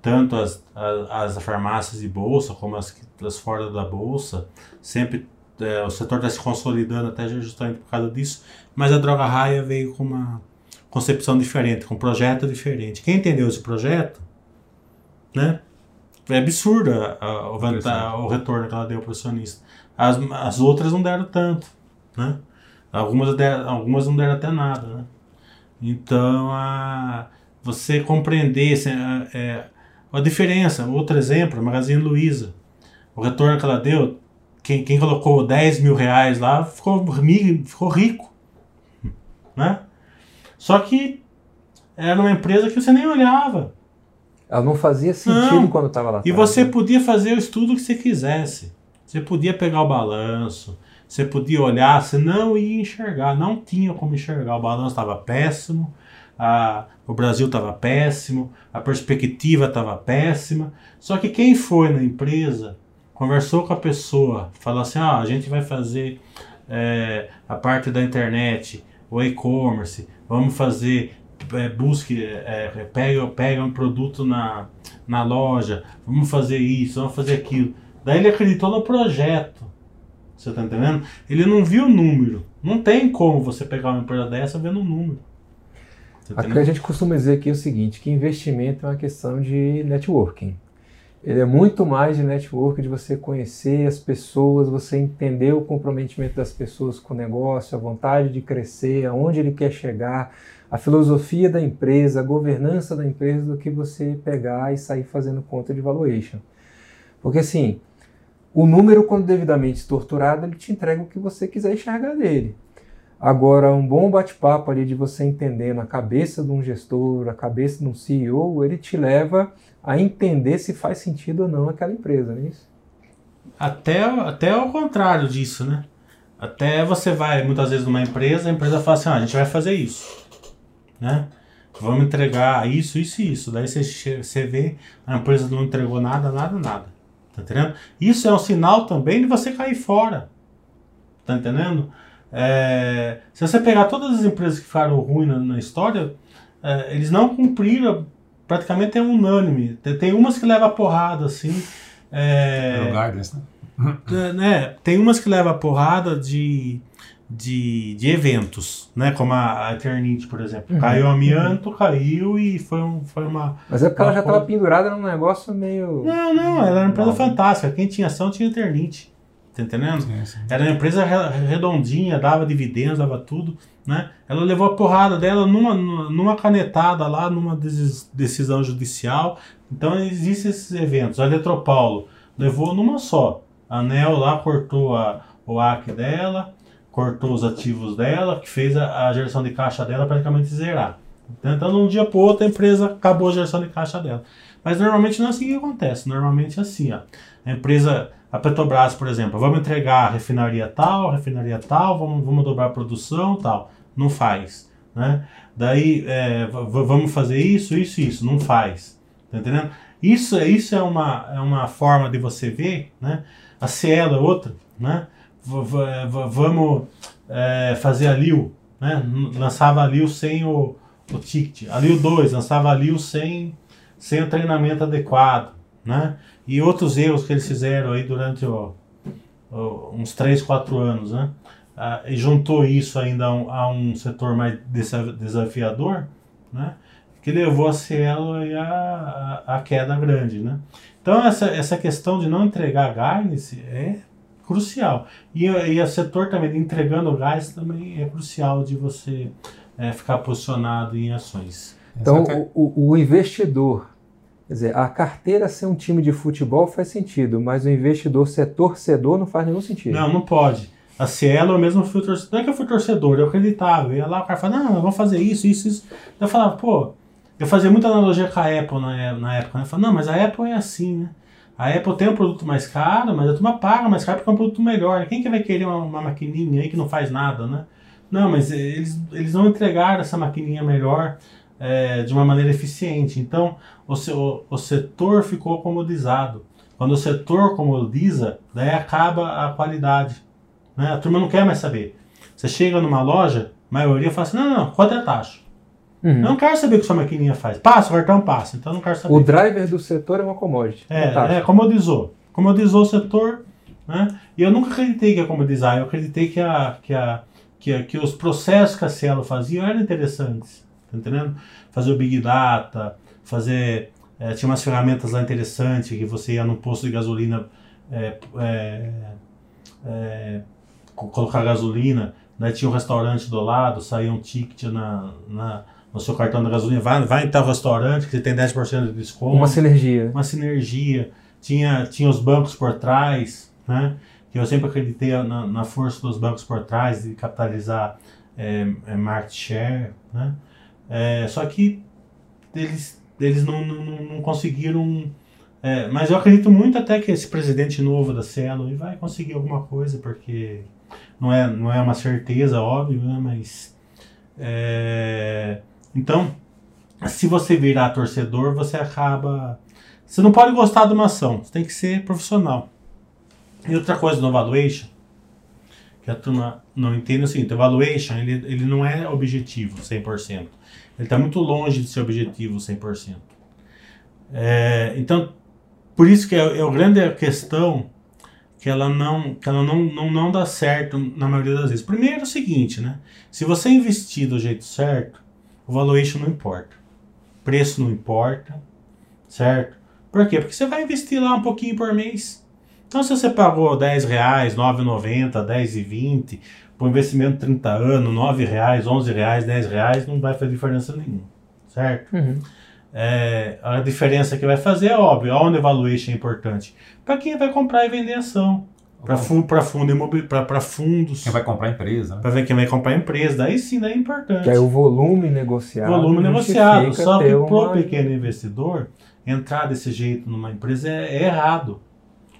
tanto as, as, as, farmácias de bolsa como as, as fora da bolsa, sempre é, o setor está se consolidando até justamente por causa disso, mas a Droga Raia veio com uma concepção diferente, com um projeto diferente. Quem entendeu esse projeto, né? É absurdo a, a, o, o, retorno que ela deu para o acionista. As, as outras não deram tanto, né? Algumas, deram, algumas não deram até nada, né? Então, a, você compreender assim, a, é, a diferença, outro exemplo, a Magazine Luiza. O retorno que ela deu, quem, quem colocou 10 mil reais lá ficou, ficou rico. Né? Só que era uma empresa que você nem olhava. Ela não fazia sentido não. quando estava lá. E você podia fazer o estudo que você quisesse. Você podia pegar o balanço, você podia olhar, você não ia enxergar, não tinha como enxergar. O balanço estava péssimo, a, o Brasil estava péssimo, a perspectiva estava péssima. Só que quem foi na empresa, conversou com a pessoa, falou assim: ah, a gente vai fazer é, a parte da internet, o e-commerce, vamos fazer é, busque, é, é, pega, pega um produto na, na loja, vamos fazer isso, vamos fazer aquilo. Daí ele acreditou no projeto. Você tá entendendo? Ele não viu o número. Não tem como você pegar uma empresa dessa vendo o número. Tá a gente costuma dizer aqui o seguinte, que investimento é uma questão de networking. Ele é muito mais de network, de você conhecer as pessoas, você entender o comprometimento das pessoas com o negócio, a vontade de crescer, aonde ele quer chegar, a filosofia da empresa, a governança da empresa, do que você pegar e sair fazendo conta de valuation. Porque assim, o número, quando devidamente estruturado, ele te entrega o que você quiser enxergar dele. Agora, um bom bate-papo ali de você entendendo a cabeça de um gestor, a cabeça de um CEO, ele te leva a entender se faz sentido ou não aquela empresa, não é isso? Até, até o contrário disso, né? Até você vai muitas vezes numa empresa, a empresa fala assim: ah, a gente vai fazer isso né? Vamos entregar isso, isso e isso. Daí você, você vê, a empresa não entregou nada, nada, nada. Tá entendendo? Isso é um sinal também de você cair fora. Tá entendendo? É, se você pegar todas as empresas que ficaram ruins na, na história, é, eles não cumpriram, praticamente é unânime. Tem, tem umas que levam porrada, assim. É, Gardens, né? É, né? Tem umas que levam porrada de de, de eventos, né? Como a, a Eternity, por exemplo. Uhum. Caiu o amianto, caiu e foi, um, foi uma. Mas é porque ela já estava pendurada num negócio meio. Não, não, ela era uma empresa fantástica. Quem tinha ação tinha Eternity. Tá entendendo? Sim, sim. Era uma empresa redondinha, dava dividendos, dava tudo. Né? Ela levou a porrada dela numa, numa canetada lá, numa decisão judicial. Então existem esses eventos. A Eletropaulo levou numa só. A ANEL lá cortou a, o AC dela cortou os ativos dela, que fez a, a geração de caixa dela praticamente zerar. Então, de um dia para o outro, a empresa acabou a geração de caixa dela. Mas normalmente não é assim que acontece. Normalmente é assim, ó. A empresa, a Petrobras, por exemplo, vamos entregar refinaria tal, refinaria tal, vamos, vamos dobrar a produção tal. Não faz. Né? Daí, é, vamos fazer isso, isso isso. Não faz. Tá entendendo? Isso, isso é, uma, é uma forma de você ver, né? A Cielo é outra, né? vamos é, fazer a Liu, né? lançava a Liu sem o, o ticket. A Liu 2 lançava a Liu sem, sem o treinamento adequado. Né? E outros erros que eles fizeram aí durante ó, ó, uns 3, 4 anos. Né? Ah, e juntou isso ainda a um, a um setor mais desafiador, né? que levou a Cielo a, a, a queda grande. Né? Então, essa, essa questão de não entregar guidance é crucial. E, e o setor também entregando gás também é crucial de você é, ficar posicionado em ações. Então, o, o, investidor, quer dizer, a carteira ser um time de futebol faz sentido, mas o investidor ser torcedor não faz nenhum sentido. Não, não pode. A Cielo, eu mesmo fui torcedor. Não é que eu fui torcedor, eu acreditava. Eu ia lá, o cara falava, não, eu vou fazer isso, isso, isso. Eu falava, pô, eu fazia muita analogia com a Apple na, na época. Né? Eu falava, não, mas a Apple é assim, né? A Apple tem um produto mais caro, mas a turma paga mais caro porque é um produto melhor. Quem que vai querer uma, uma maquininha aí que não faz nada, né? Não, mas eles, eles não entregaram essa maquininha melhor é, de uma maneira eficiente. Então, o, o, o setor ficou comodizado. Quando o setor comodiza, daí acaba a qualidade. Né? A turma não quer mais saber. Você chega numa loja, a maioria fala assim, não, não, quanto é a taxa? Uhum. Eu não quero saber o que sua maquininha faz. Passa, o cartão passa, então não quero saber. O driver do setor é uma commodity. É, é comodizou. Comodizou o setor, né? E eu nunca acreditei que ia comodizar, eu acreditei que, a, que, a, que, a, que os processos que a Cielo fazia eram interessantes, tá entendendo? Fazer o Big Data, fazer... É, tinha umas ferramentas lá interessantes, que você ia num posto de gasolina é, é, é colocar gasolina, daí tinha um restaurante do lado, saía um ticket na, na no seu cartão da gasolina, vai, vai em tal restaurante que você tem 10% de desconto. Uma sinergia. Uma sinergia. Tinha, tinha os bancos por trás, né? Que eu sempre acreditei na, na força dos bancos por trás de capitalizar é, é, market share, né? É, só que eles, eles não, não, não conseguiram. É, mas eu acredito muito até que esse presidente novo da Cielo vai conseguir alguma coisa, porque não é, não é uma certeza, óbvio, né? Mas é, então, se você virar torcedor, você acaba. Você não pode gostar de uma ação, você tem que ser profissional. E outra coisa no valuation, que a turma não entende é o seguinte: o valuation ele, ele não é objetivo 100%. Ele está muito longe de ser objetivo 100%. É, então, por isso que é, é a grande questão que ela não que ela não, não, não dá certo na maioria das vezes. Primeiro é o seguinte, né? Se você investir do jeito certo, o valuation não importa. Preço não importa, certo? Por quê? Porque você vai investir lá um pouquinho por mês. Então, se você pagou 10 reais, 9,90, 10,20, por investimento de 30 anos, 9 reais, 11 reais, 10 reais, não vai fazer diferença nenhuma, certo? Uhum. É, a diferença que vai fazer é óbvio, a valuation é importante. Para quem vai comprar e vender ação. Para fundo, para fundo para fundos. Quem vai comprar empresa. Né? Para ver quem vai comprar empresa. Daí sim, daí é importante. Que é o volume negociado. Volume negociado. Só que para o pequeno investidor, entrar desse jeito numa empresa é, é, errado.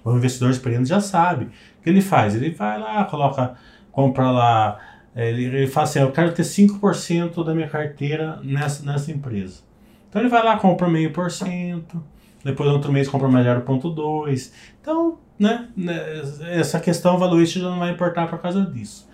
O investidor experiente já sabe. O que ele faz? Ele vai lá, coloca, compra lá. Ele, ele fala assim: eu quero ter 5% da minha carteira nessa, nessa empresa. Então ele vai lá, compra meio por cento. Depois, outro mês, compra mais 0,2. Então, né, né, essa questão valuation já não vai importar por causa disso.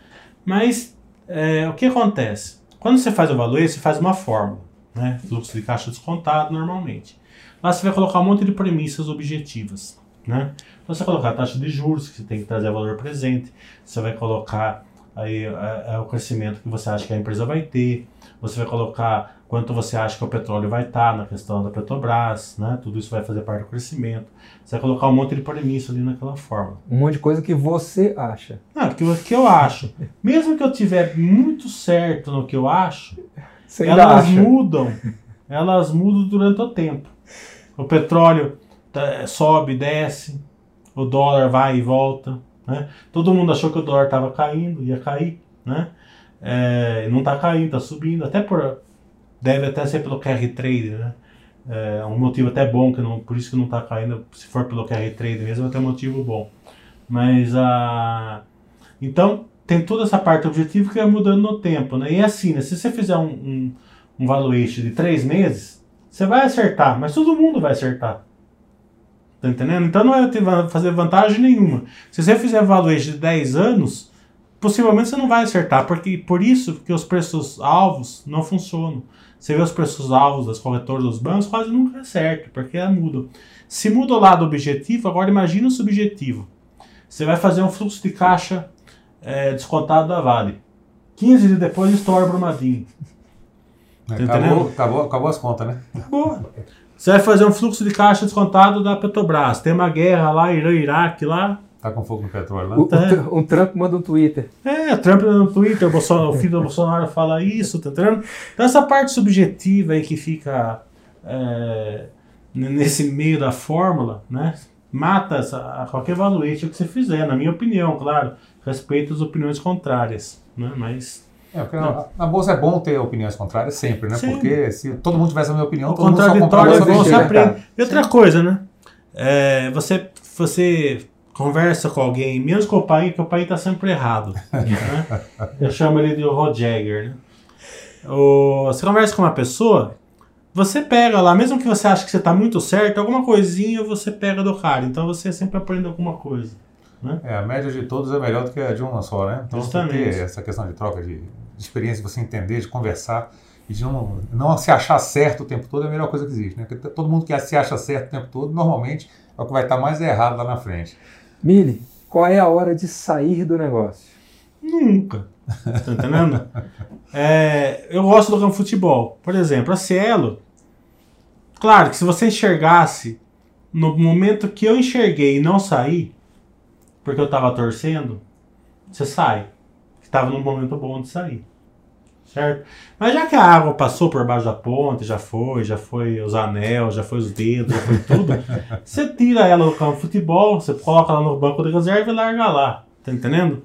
Mas é, o que acontece? Quando você faz o valuation, você faz uma fórmula, né, fluxo de caixa descontado normalmente. Lá você vai colocar um monte de premissas objetivas. Né? Então você vai colocar a taxa de juros, que você tem que trazer valor presente, você vai colocar aí, é, é o crescimento que você acha que a empresa vai ter, você vai colocar quanto você acha que o petróleo vai estar na questão da Petrobras, né? Tudo isso vai fazer parte do crescimento. Você vai colocar um monte de premissa ali naquela forma. Um monte de coisa que você acha. Ah, que, que eu acho. Mesmo que eu tiver muito certo no que eu acho, elas acha. mudam. Elas mudam durante o tempo. O petróleo sobe, desce, o dólar vai e volta. Né? Todo mundo achou que o dólar estava caindo, ia cair, né? É, não está caindo, está subindo, até por deve até ser pelo QR Trade, né? É um motivo até bom, que não, por isso que não está caindo, se for pelo QR Trade mesmo, até motivo bom. Mas a. Então, tem toda essa parte objetiva que vai mudando no tempo, né? E é assim, né? Se você fizer um, um, um valuation de três meses, você vai acertar, mas todo mundo vai acertar. Tá entendendo? Então não vai ter, fazer vantagem nenhuma. Se você fizer valuation de 10 anos, possivelmente você não vai acertar, porque por isso que os preços alvos não funcionam. Você vê os preços alvos das corretoras dos bancos, quase nunca acerta, porque é muda. Se muda o lado objetivo, agora imagina o subjetivo. Você vai fazer um fluxo de caixa é, descontado da Vale. 15 dias depois estoura Brumadinho. Tá acabou, acabou, acabou as contas, né? Acabou. Você vai fazer um fluxo de caixa descontado da Petrobras. Tem uma guerra lá, Irã, Iraque lá. Tá com fogo no petróleo lá? O, o, o Trump manda um Twitter. É, o Trump manda um Twitter, o, Bolsonaro, o filho do Bolsonaro fala isso, tá entendendo? Então essa parte subjetiva aí que fica é, nesse meio da fórmula, né? Mata essa, qualquer valuation que você fizer, na minha opinião, claro. Respeito as opiniões contrárias, né? Mas é, na, na, bolsa é bom ter opiniões contrárias sempre, né? Sim. Porque se todo mundo tivesse a minha opinião, o todo mundo só comprava é bom, você aprende. E outra coisa, né? É, você, você conversa com alguém, menos com o pai, que o pai está sempre errado. Né? Eu chamo ele de Roger, né? O, você conversa com uma pessoa, você pega lá, mesmo que você ache que você está muito certo, alguma coisinha você pega do cara. Então você sempre aprende alguma coisa. Né? É, a média de todos é melhor do que a de uma só, né? Então Justamente. ter essa questão de troca de, de experiência, de você entender, de conversar e de não, não se achar certo o tempo todo é a melhor coisa que existe, né? Porque todo mundo que se acha certo o tempo todo, normalmente é o que vai estar mais errado lá na frente. Mili, qual é a hora de sair do negócio? Nunca. Tá entendendo? é, eu gosto do campo futebol. Por exemplo, a Cielo. Claro que se você enxergasse no momento que eu enxerguei e não saí, porque eu tava torcendo, você sai. Estava num momento bom de sair certo? Mas já que a água passou por baixo da ponte, já foi, já foi os anel, já foi os dedos, já foi tudo, você tira ela do campo de futebol, você coloca ela no banco de reserva e larga lá, tá entendendo?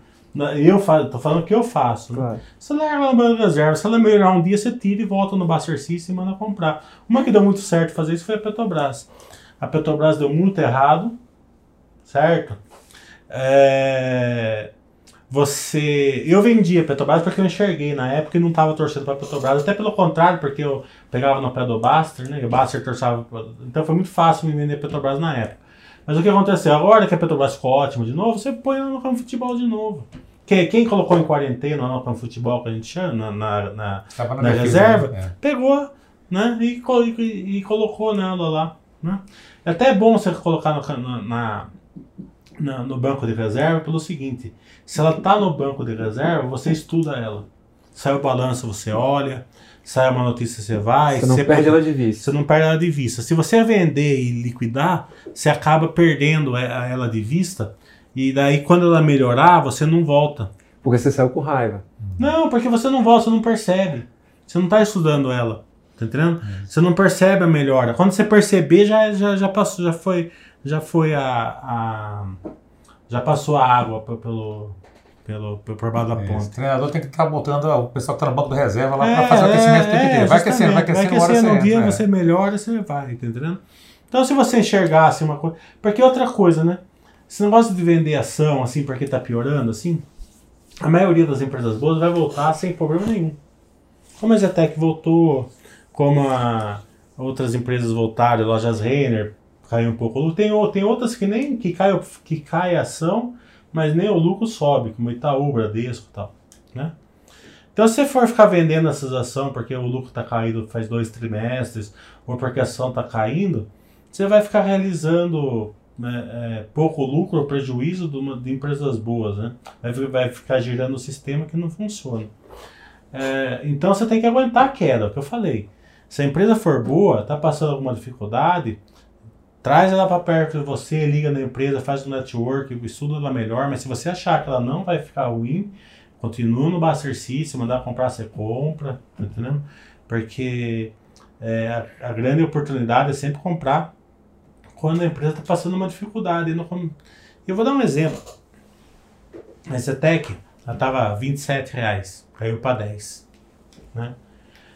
Eu faço, tô falando que eu faço. Né? Claro. Você larga lá no banco de reserva, se ela melhorar um dia, você tira e volta no System e manda comprar. Uma que deu muito certo fazer isso foi a Petrobras. A Petrobras deu muito errado, certo? É você. Eu vendia Petrobras porque eu enxerguei na época e não estava torcendo para Petrobras. Até pelo contrário, porque eu pegava no pé do Baster, né? E o Baster torçava. Então foi muito fácil me vender Petrobras na época. Mas o que aconteceu? Agora que a Petrobras ficou ótima de novo, você põe ela no campo de futebol de novo. Quem, quem colocou em quarentena no campo de futebol que a gente chama, na, na, na, na, reserva, né? é. pegou né? E, e, e, colocou nela lá. Né? É até bom você colocar no, na, na, no banco de reserva pelo seguinte: se ela está no banco de reserva, você estuda ela. Sai o balanço, você olha. Sai uma notícia, você vai. Você não você perde pode, ela de vista. Você não perde ela de vista. Se você vender e liquidar, você acaba perdendo ela de vista. E daí, quando ela melhorar, você não volta. Porque você saiu com raiva. Não, porque você não volta, você não percebe. Você não está estudando ela. Tá entendendo? Você não percebe a melhora. Quando você perceber, já, já, já passou, já foi já foi a, a já passou a água pelo, pelo, pelo por baixo da é, ponta. O treinador tem que estar botando o pessoal que está no banco de reserva lá é, para fazer o aquecimento é, o tempo inteiro. Vai aquecendo, vai aquecendo, vai aquecendo um dia é. você melhora, você vai, tá entendendo? Então se você enxergasse uma coisa. Porque outra coisa, né? Esse negócio de vender ação assim porque está piorando, assim, a maioria das empresas boas vai voltar sem problema nenhum. Como a Zetec voltou, como a outras empresas voltaram, lojas Renner, caiu um pouco. Tem, tem outras que nem que cai, que cai a ação, mas nem o lucro sobe, como Itaú, Bradesco e tal, né? Então, se você for ficar vendendo essas ações porque o lucro está caindo faz dois trimestres, ou porque a ação está caindo, você vai ficar realizando né, é, pouco lucro ou prejuízo de, uma, de, empresas boas, né? Vai, vai ficar girando um sistema que não funciona. É, então, você tem que aguentar a queda, é o que eu falei. Se a empresa for boa, está passando alguma dificuldade, Traz ela para perto de você, liga na empresa, faz um network, estuda ela melhor, mas se você achar que ela não vai ficar ruim, continua no Buster System, mandar comprar, você compra, tá entendendo? Porque é, a, a, grande oportunidade é sempre comprar quando a empresa está passando uma dificuldade. Eu vou dar um exemplo. A Zetec, ela estava 27 reais, caiu para 10. Né?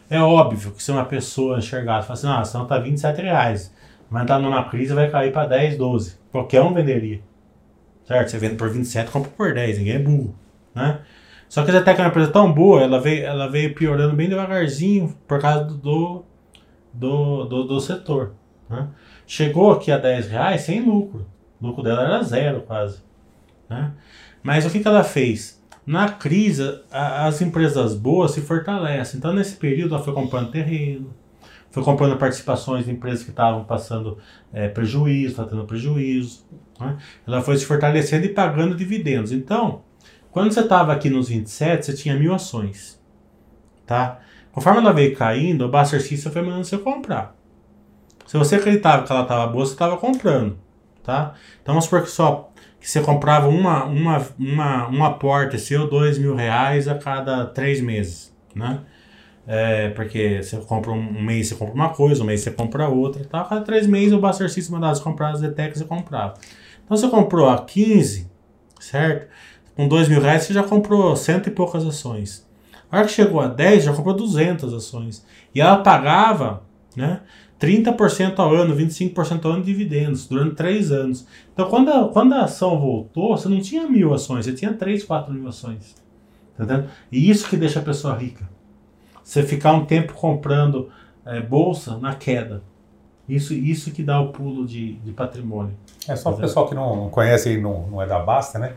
É óbvio que se uma pessoa enxergar e falar assim, ah, a ação está 27 reais, mas estar numa crise vai cair para 10, 12. Qualquer um venderia. Certo? Você vende por 27, compra por 10, ninguém é burro. Né? Só que a Zetec é uma empresa tão boa, ela veio, ela veio piorando bem devagarzinho por causa do, do, do, do setor. Né? chegou aqui a 10 reais sem lucro. O lucro dela era zero quase. Né? Mas o que, que ela fez? Na crise, a, as empresas boas se fortalecem. Então, nesse período, ela foi comprando terreno, foi comprando participações de empresas que estavam passando é, prejuízo, está tendo prejuízo. Né? Ela foi se fortalecendo e pagando dividendos. Então, quando você estava aqui nos 27, você tinha mil ações. Tá? Conforme ela veio caindo, o Buster System foi mandando você comprar. Se você acreditava que ela estava boa, você estava comprando. Tá? Então vamos supor que só que você comprava uma, uma, uma, um aporte seu, dois mil reais a cada três meses. Né? É, porque você compra um, mês você compra uma coisa, um mês você compra outra. Tá? A cada três meses o Buster System mandava comprar as ETECs e comprava. Então você comprou a 15, certo? Com dois mil reais você já comprou cento e poucas ações. A hora que chegou a 10, já comprou 200 ações. E ela pagava né, 30% ao ano, 25% ao ano de dividendos, durante 3 anos. Então, quando a, quando a ação voltou, você não tinha mil ações, você tinha 3, 4 mil ações. Entendeu? E isso que deixa a pessoa rica. Você ficar um tempo comprando é, bolsa na queda. Isso, isso que dá o pulo de, de patrimônio. É só o pessoal que não conhece e não, não é da Basta, né?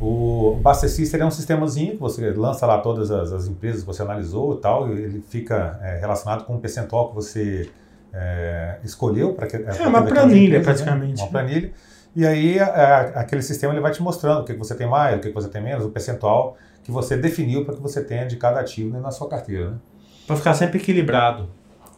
O Buster System é um sistemazinho que você lança lá todas as, as empresas que você analisou e tal, e ele fica é, relacionado com o percentual que você é, escolheu para que é, é uma planilha empresas, né? praticamente. Né? Uma planilha. E aí a, aquele sistema ele vai te mostrando o que, que você tem mais, o que, que você tem menos, o percentual que você definiu para que você tenha de cada ativo na sua carteira. Né? Para ficar sempre equilibrado.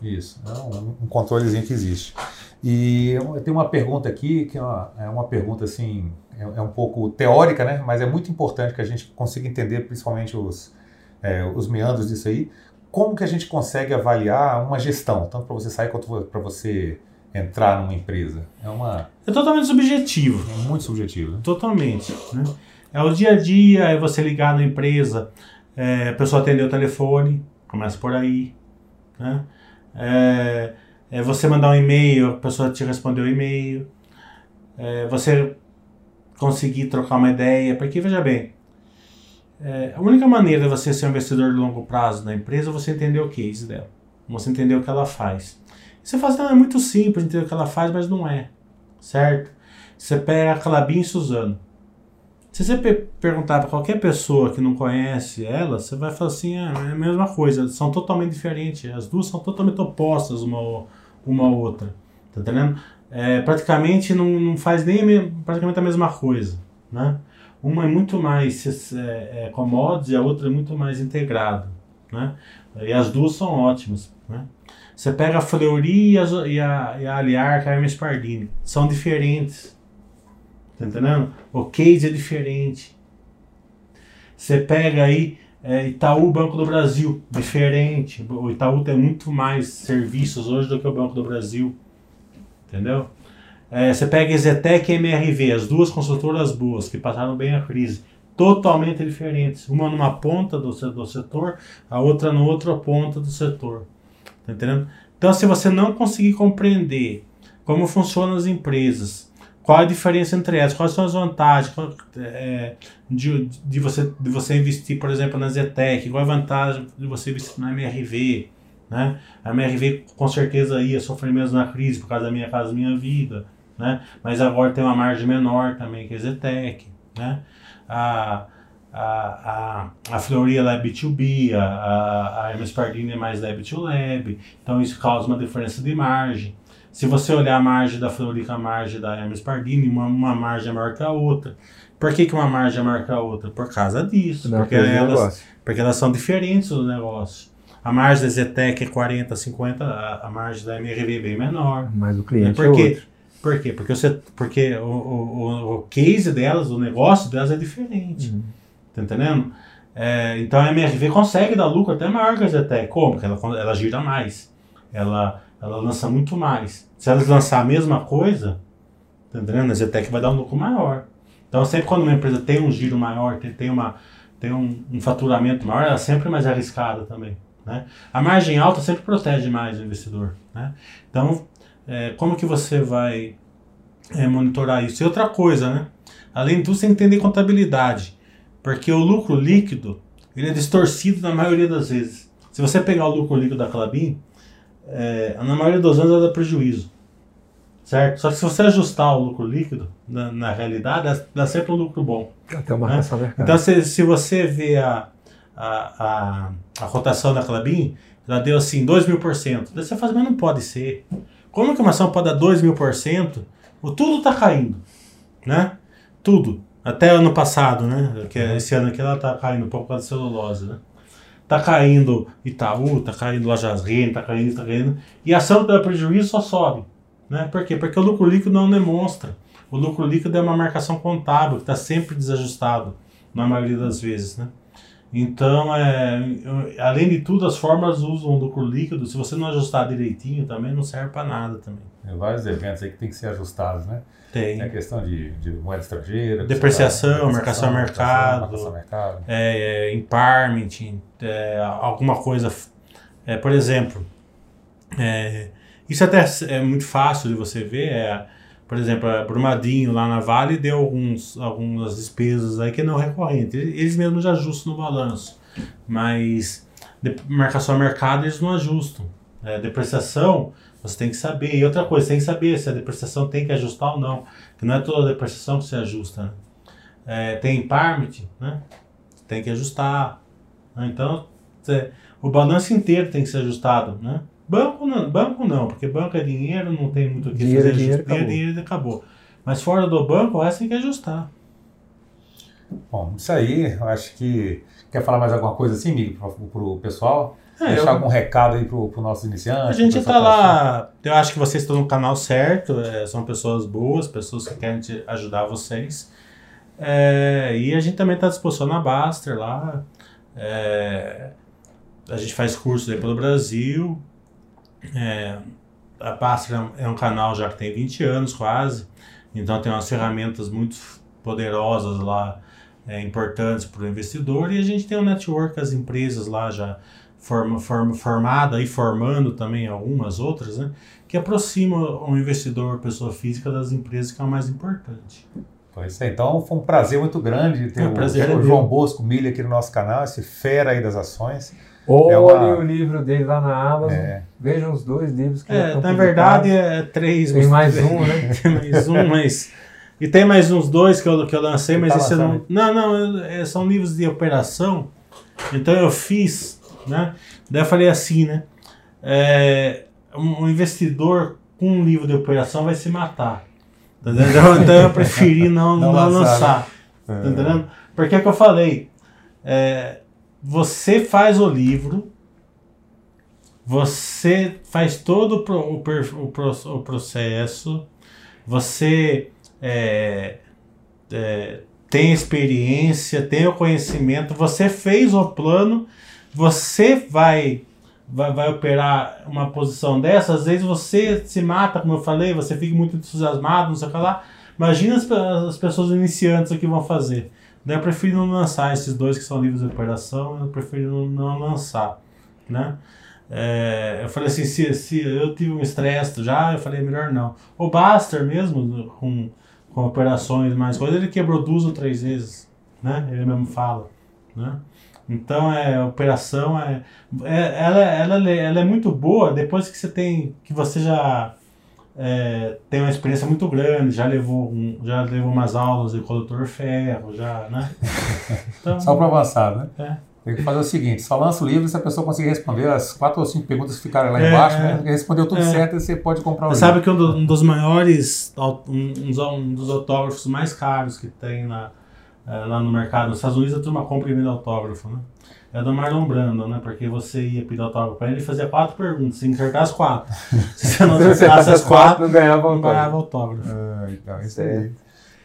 Isso, é um, um controlezinho que existe. E eu tenho uma pergunta aqui, que é uma, é uma pergunta assim é, é, um pouco teórica, né? mas é muito importante que a gente consiga entender principalmente os, é, os meandros disso aí. Como que a gente consegue avaliar uma gestão, tanto para você sair quanto para você entrar numa empresa? É uma é totalmente subjetivo. É muito subjetivo. Né? Totalmente. Né? É o dia a dia, é você ligar na empresa, é, a pessoa atender o telefone, começa por aí. Né? É, é você mandar um e-mail, a pessoa te responder o e-mail. É, você conseguir trocar uma ideia, porque veja bem, é, a única maneira de você ser um investidor de longo prazo na empresa é você entender o case dela, você entender o que ela faz. Você fala assim, ah, é muito simples entender o que ela faz, mas não é, certo? Você pega a Clabin e Suzano. Se você perguntar para qualquer pessoa que não conhece ela, você vai falar assim, ah, é a mesma coisa, são totalmente diferentes, as duas são totalmente opostas uma, uma outra, tá entendendo? é, praticamente não, não faz nem praticamente a mesma coisa, né? Uma é muito mais é, é, commodity, a outra é muito mais integrado, né? E as duas são ótimas, né? Você pega a Fleury e a, e a, e a Aliar, que é a Hermes Pardini, são diferentes, tá entendendo? O case é diferente. Você pega aí é, Itaú, Banco do Brasil, diferente. O Itaú tem muito mais serviços hoje do que o Banco do Brasil. Entendeu? É, você pega Exetec e MRV, as duas consultoras boas, que passaram bem a crise, totalmente diferentes. Uma numa ponta do, do setor, a outra na outra ponta do setor. Tá entendendo? Então, se você não conseguir compreender como funcionam as empresas, qual a diferença entre elas, quais são as vantagens qual, é, de, de, você, de você investir, por exemplo, na Zetec, qual a vantagem de você investir na MRV, né? A MRV com certeza ia sofrer mesmo na crise por causa da Minha Casa Minha Vida, né? mas agora tem uma margem menor também que a Zetec. Né? A, a, a, a Floria é B2B, a, a, a Hermes Pardini é mais Lab to Lab, então isso causa uma diferença de margem. Se você olhar a margem da com a margem da Hermes Pardini, uma, uma margem é maior que a outra. Por que, que uma margem é maior que a outra? Por causa disso. porque elas, porque elas são diferentes do negócio. A margem da Zetec é 40, 50, a, a margem da MRV é bem menor. Mas o cliente por quê? é outro. Por quê? Porque, você, porque o, o, o case delas, o negócio delas é diferente. Uhum. Tá entendendo? É, então a MRV consegue dar lucro até maior que a Zetec. Como? Porque ela, ela gira mais. Ela, ela lança muito mais. Se elas lançar a mesma coisa, tá entendendo? A Zetec vai dar um lucro maior. Então sempre quando uma empresa tem um giro maior, tem, tem, uma, tem um, um faturamento maior, ela é sempre mais arriscada também. Né? A margem alta sempre protege mais o investidor. Né? Então, é, como que você vai é, monitorar isso? E outra coisa, né? além disso, você entender contabilidade, porque o lucro líquido ele é distorcido na maioria das vezes. Se você pegar o lucro líquido da Clabin, é, na maioria dos anos ela dá prejuízo. Certo? Só que se você ajustar o lucro líquido, na, na realidade, dá, sempre um lucro bom. Até uma né? Então, se, se você vê a, a, a, a rotação da Clabin, ela deu assim 2 mil por cento. Daí você faz, mas não pode ser. Como que uma ação pode dar 2 mil por cento? Tudo está caindo, né? Tudo. Até ano passado, né? Que é esse ano aqui ela está caindo um pouco da celulose, né? Tá caindo Itaú, tá caindo Lojas Renner, tá caindo, tá caindo. E a ação que prejuízo só sobe. Né? Por quê? Porque o lucro líquido não demonstra. O lucro líquido é uma marcação contábil que está sempre desajustado, na maioria das vezes. Né? Então, é, além de tudo, as formas usam lucro líquido. Se você não ajustar direitinho, também não serve para nada também. Tem vários eventos aí que tem que ser ajustados, né? Tem. Tem a questão de, de moeda estrangeira. Depreciação, marcação a mercado. Marcação mercado. É, é, empowerment, é, alguma coisa. É, por exemplo, é, isso até é muito fácil de você ver. É, por exemplo, a Brumadinho lá na Vale deu alguns, algumas despesas aí que não recorrente. Eles mesmos já ajustam no balanço. Mas de, marcação a mercado eles não ajustam. É, depreciação, você tem que saber. E outra coisa, você tem que saber se a depreciação tem que ajustar ou não. Que não é toda depreciação que você ajusta. Né? É, tem impairment, né? Tem que ajustar. Então, o balanço inteiro tem que ser ajustado, né? Banco não, banco não, porque banco é dinheiro, não tem muito o que dinheiro, fazer. Dinheiro, dinheiro, dinheiro, dinheiro acabou. Mas fora do banco, o resto tem que ajustar. Bom, isso aí, eu acho que. Quer falar mais alguma coisa assim, Miguel, para o pessoal? É, Deixar eu... algum recado aí para os nossos iniciantes? A gente está lá. Eu acho que vocês estão no canal certo, é, são pessoas boas, pessoas que querem te ajudar vocês. É, e a gente também está à disposição na Baster lá. É, a gente faz cursos aí pelo Brasil. É, a Pássaro é um canal já que tem 20 anos quase, então tem umas ferramentas muito poderosas lá, é, importantes para o investidor, e a gente tem um network, as empresas lá já forma, forma, formada e formando também algumas outras, né, que aproxima o investidor, pessoa física, das empresas, que é o mais importante. Pois é, então foi um prazer muito grande ter é, o, o, é João Bosco Milha aqui no nosso canal, esse fera aí das ações. Olhem é uma... o livro dele lá na Amazon. É. Vejam os dois livros que é, Na verdade, é três. Tem mais um, né? tem mais um, mas. E tem mais uns dois que eu, que eu lancei, mas tá esse não. Não, não, é, são livros de operação. Então eu fiz, né? Daí eu falei assim, né? É, um investidor com um livro de operação vai se matar. Tá então, então eu preferi não, não, não lançar. Né? Tá entendendo? Porque é que eu falei. É, você faz o livro, você faz todo o, o, o, processo, você é, é, tem experiência, tem o conhecimento, você fez o plano, você vai, vai, vai operar uma posição dessa, às vezes você se mata, como eu falei, você fica muito entusiasmado, não sei o que lá. Imagina as, as pessoas iniciantes o que vão fazer. Daí eu prefiro não lançar esses dois que são livros de operação, eu prefiro não, lançar, né? É, eu falei assim, se, se eu tive um estresse já, eu falei, melhor não. O Baster mesmo, com, com operações mais coisas, ele quebrou duas ou três vezes, né? Ele mesmo fala, né? Então, é, operação é, é ela, ela, ela é muito boa depois que você tem, que você já é, tem uma experiência muito grande, já levou, um, já levou umas aulas de condutor ferro, já, né? Então, só para avançar, né? É. Tem que fazer o seguinte, só lança o livro se a pessoa conseguir responder as quatro ou cinco perguntas que ficarem lá é, embaixo, né? Respondeu tudo é. certo e você pode comprar o você livro. Sabe que um, do, um dos maiores, um, um, dos autógrafos mais caros que tem lá, é, lá no mercado, nos Estados Unidos, a turma compra e vende autógrafo, né? É do Marlon Brando, né? Porque você ia pedir autógrafo para ele e fazia quatro perguntas, se encertar as quatro. Se você não acertasse as quatro, não ganhava autógrafo. Não ganhava autógrafo. Ah, então, isso aí.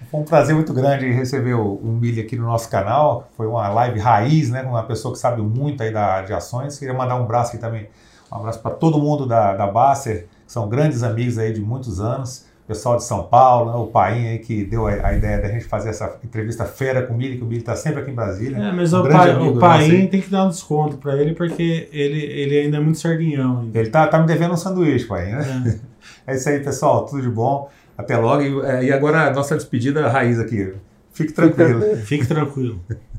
Foi um prazer muito grande receber o, o Milha aqui no nosso canal. Foi uma live raiz, né? Com uma pessoa que sabe muito aí da, de ações. Queria mandar um abraço aqui também. Um abraço para todo mundo da, da Basser, que são grandes amigos aí de muitos anos pessoal de São Paulo, né, o Paim aí que deu a, ideia da gente fazer essa entrevista fera com o Mili, que o Mili está sempre aqui em Brasília. É, mas um o, pai, o Paim tem que dar um desconto para ele, porque ele, ele ainda é muito sardinhão. Ainda. Ele tá, tá me devendo um sanduíche, Paim, né? É. é isso aí, pessoal, tudo de bom. Até logo. E, é, e agora a nossa despedida raiz aqui. Fique tranquilo. Fique tranquilo.